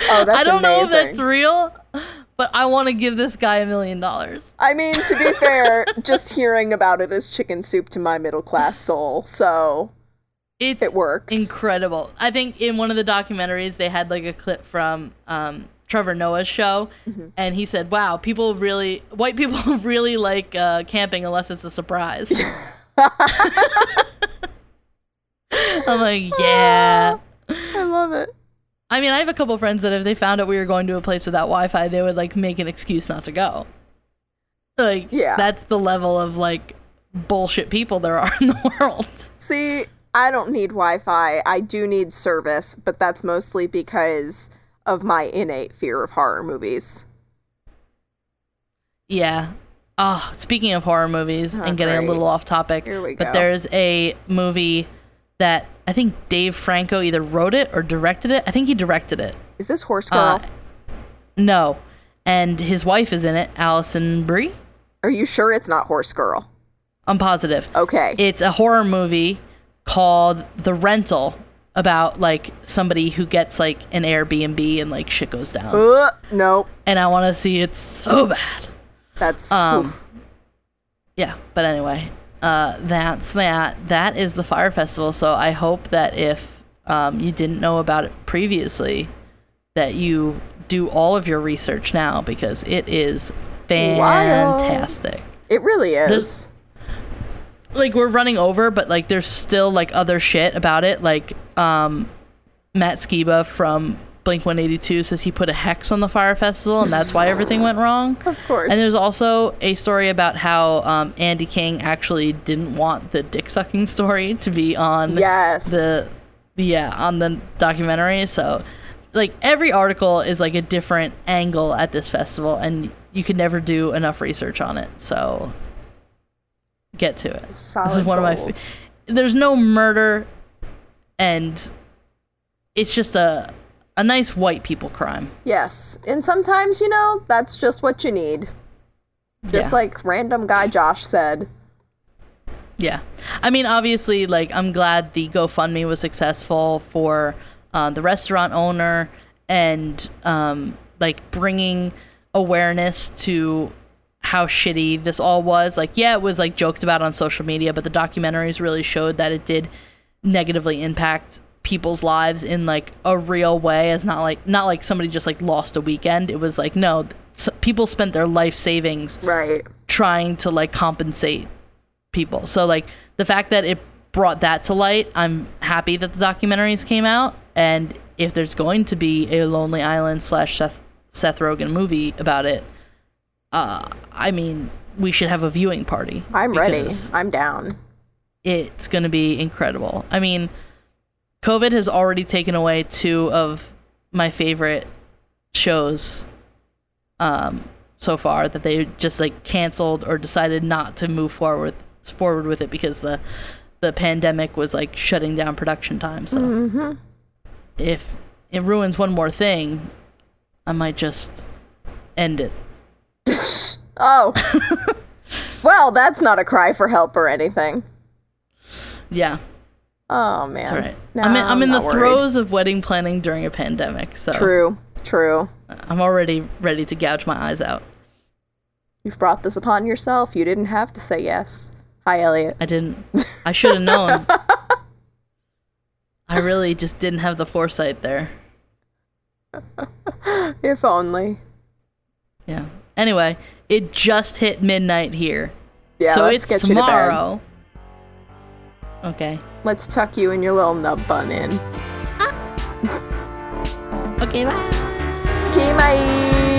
Oh, that's I don't know if that's real, but I want to give this guy a million dollars. I mean, to be fair, just hearing about it is chicken soup to my middle class soul. So It's it works. incredible. I think in one of the documentaries they had like a clip from um, Trevor Noah's show, Mm-hmm. and he said, "Wow, people really, white people (laughs) really like uh, camping unless it's a surprise." (laughs) I'm like, yeah. I love it. I mean, I have a couple friends that if they found out we were going to a place without Wi-Fi, they would like make an excuse not to go. Like, Yeah. that's the level of like bullshit people there are (laughs) in the world. See, I don't need Wi Fi. I do need service, but that's mostly because of my innate fear of horror movies. Yeah. Oh, speaking of horror movies Oh, and getting great. a little off topic, Here we but there's a movie that I think Dave Franco either wrote it or directed it. I think he directed it. Is this Horse Girl? Uh, no. And his wife is in it, Alison Brie. Are you sure it's not Horse Girl? I'm positive. Okay. It's a horror movie called The Rental about like somebody who gets like an Airbnb and like shit goes down. uh, nope. And I want to see it so bad. That's. Um, oof. yeah, but anyway, uh, that's that. That is the Fyre festival. So I hope that if um, you didn't know about it previously, that you do all of your research now because it is Wild. fantastic. It really is. there's- Like we're running over, but like there's still like other shit about it. Like um, Matt Skiba from Blink 182 says he put a hex on the Fyre festival, and that's why everything went wrong. (laughs) of course. And there's also a story about how um, Andy King actually didn't want the dick sucking story to be on yes. the yeah on the documentary. So like every article is like a different angle at this festival, and you could never do enough research on it. So get to it. Solid this is one of my. gold. Fa- there's no murder, and it's just a a nice white people crime. Yes. And sometimes, you know, that's just what you need. Just Yeah. like random guy Josh said. Yeah. I mean, obviously, like, I'm glad the GoFundMe was successful for uh, the restaurant owner and, um, like, bringing awareness to how shitty this all was. Like, yeah, it was, like, joked about on social media, but the documentaries really showed that it did negatively impact people's lives in, like, a real way as not like, not like somebody just, like, lost a weekend. It was like, no, people spent their life savings Right. trying to like compensate people. So like the fact that it brought that to light, I'm happy that the documentaries came out. And if there's going to be a Lonely Island slash Seth, Seth Rogen movie about it, uh, I mean, we should have a viewing party. I'm ready. I'm down. It's going to be incredible. I mean, COVID has already taken away two of my favorite shows um, so far that they just like canceled or decided not to move forward forward with it because the the pandemic was like shutting down production time. So if it ruins one more thing, I might just end it. (laughs) Oh. (laughs) well, that's not a cry for help or anything. Yeah, Oh man. all right. No, I'm in, I'm in the not worried. throes of wedding planning during a pandemic, so True. True. I'm already ready to gouge my eyes out. You've brought this upon yourself. You didn't have to say yes. Hi, Elliot. I didn't. (laughs) I should have known. I really just didn't have the foresight there. (laughs) If only. Yeah. Anyway, it just hit midnight here. Yeah, so it's get you to bed. tomorrow. Okay. Let's tuck you and your little nub bun in. Ah. (laughs) Okay, bye. Okay, bye.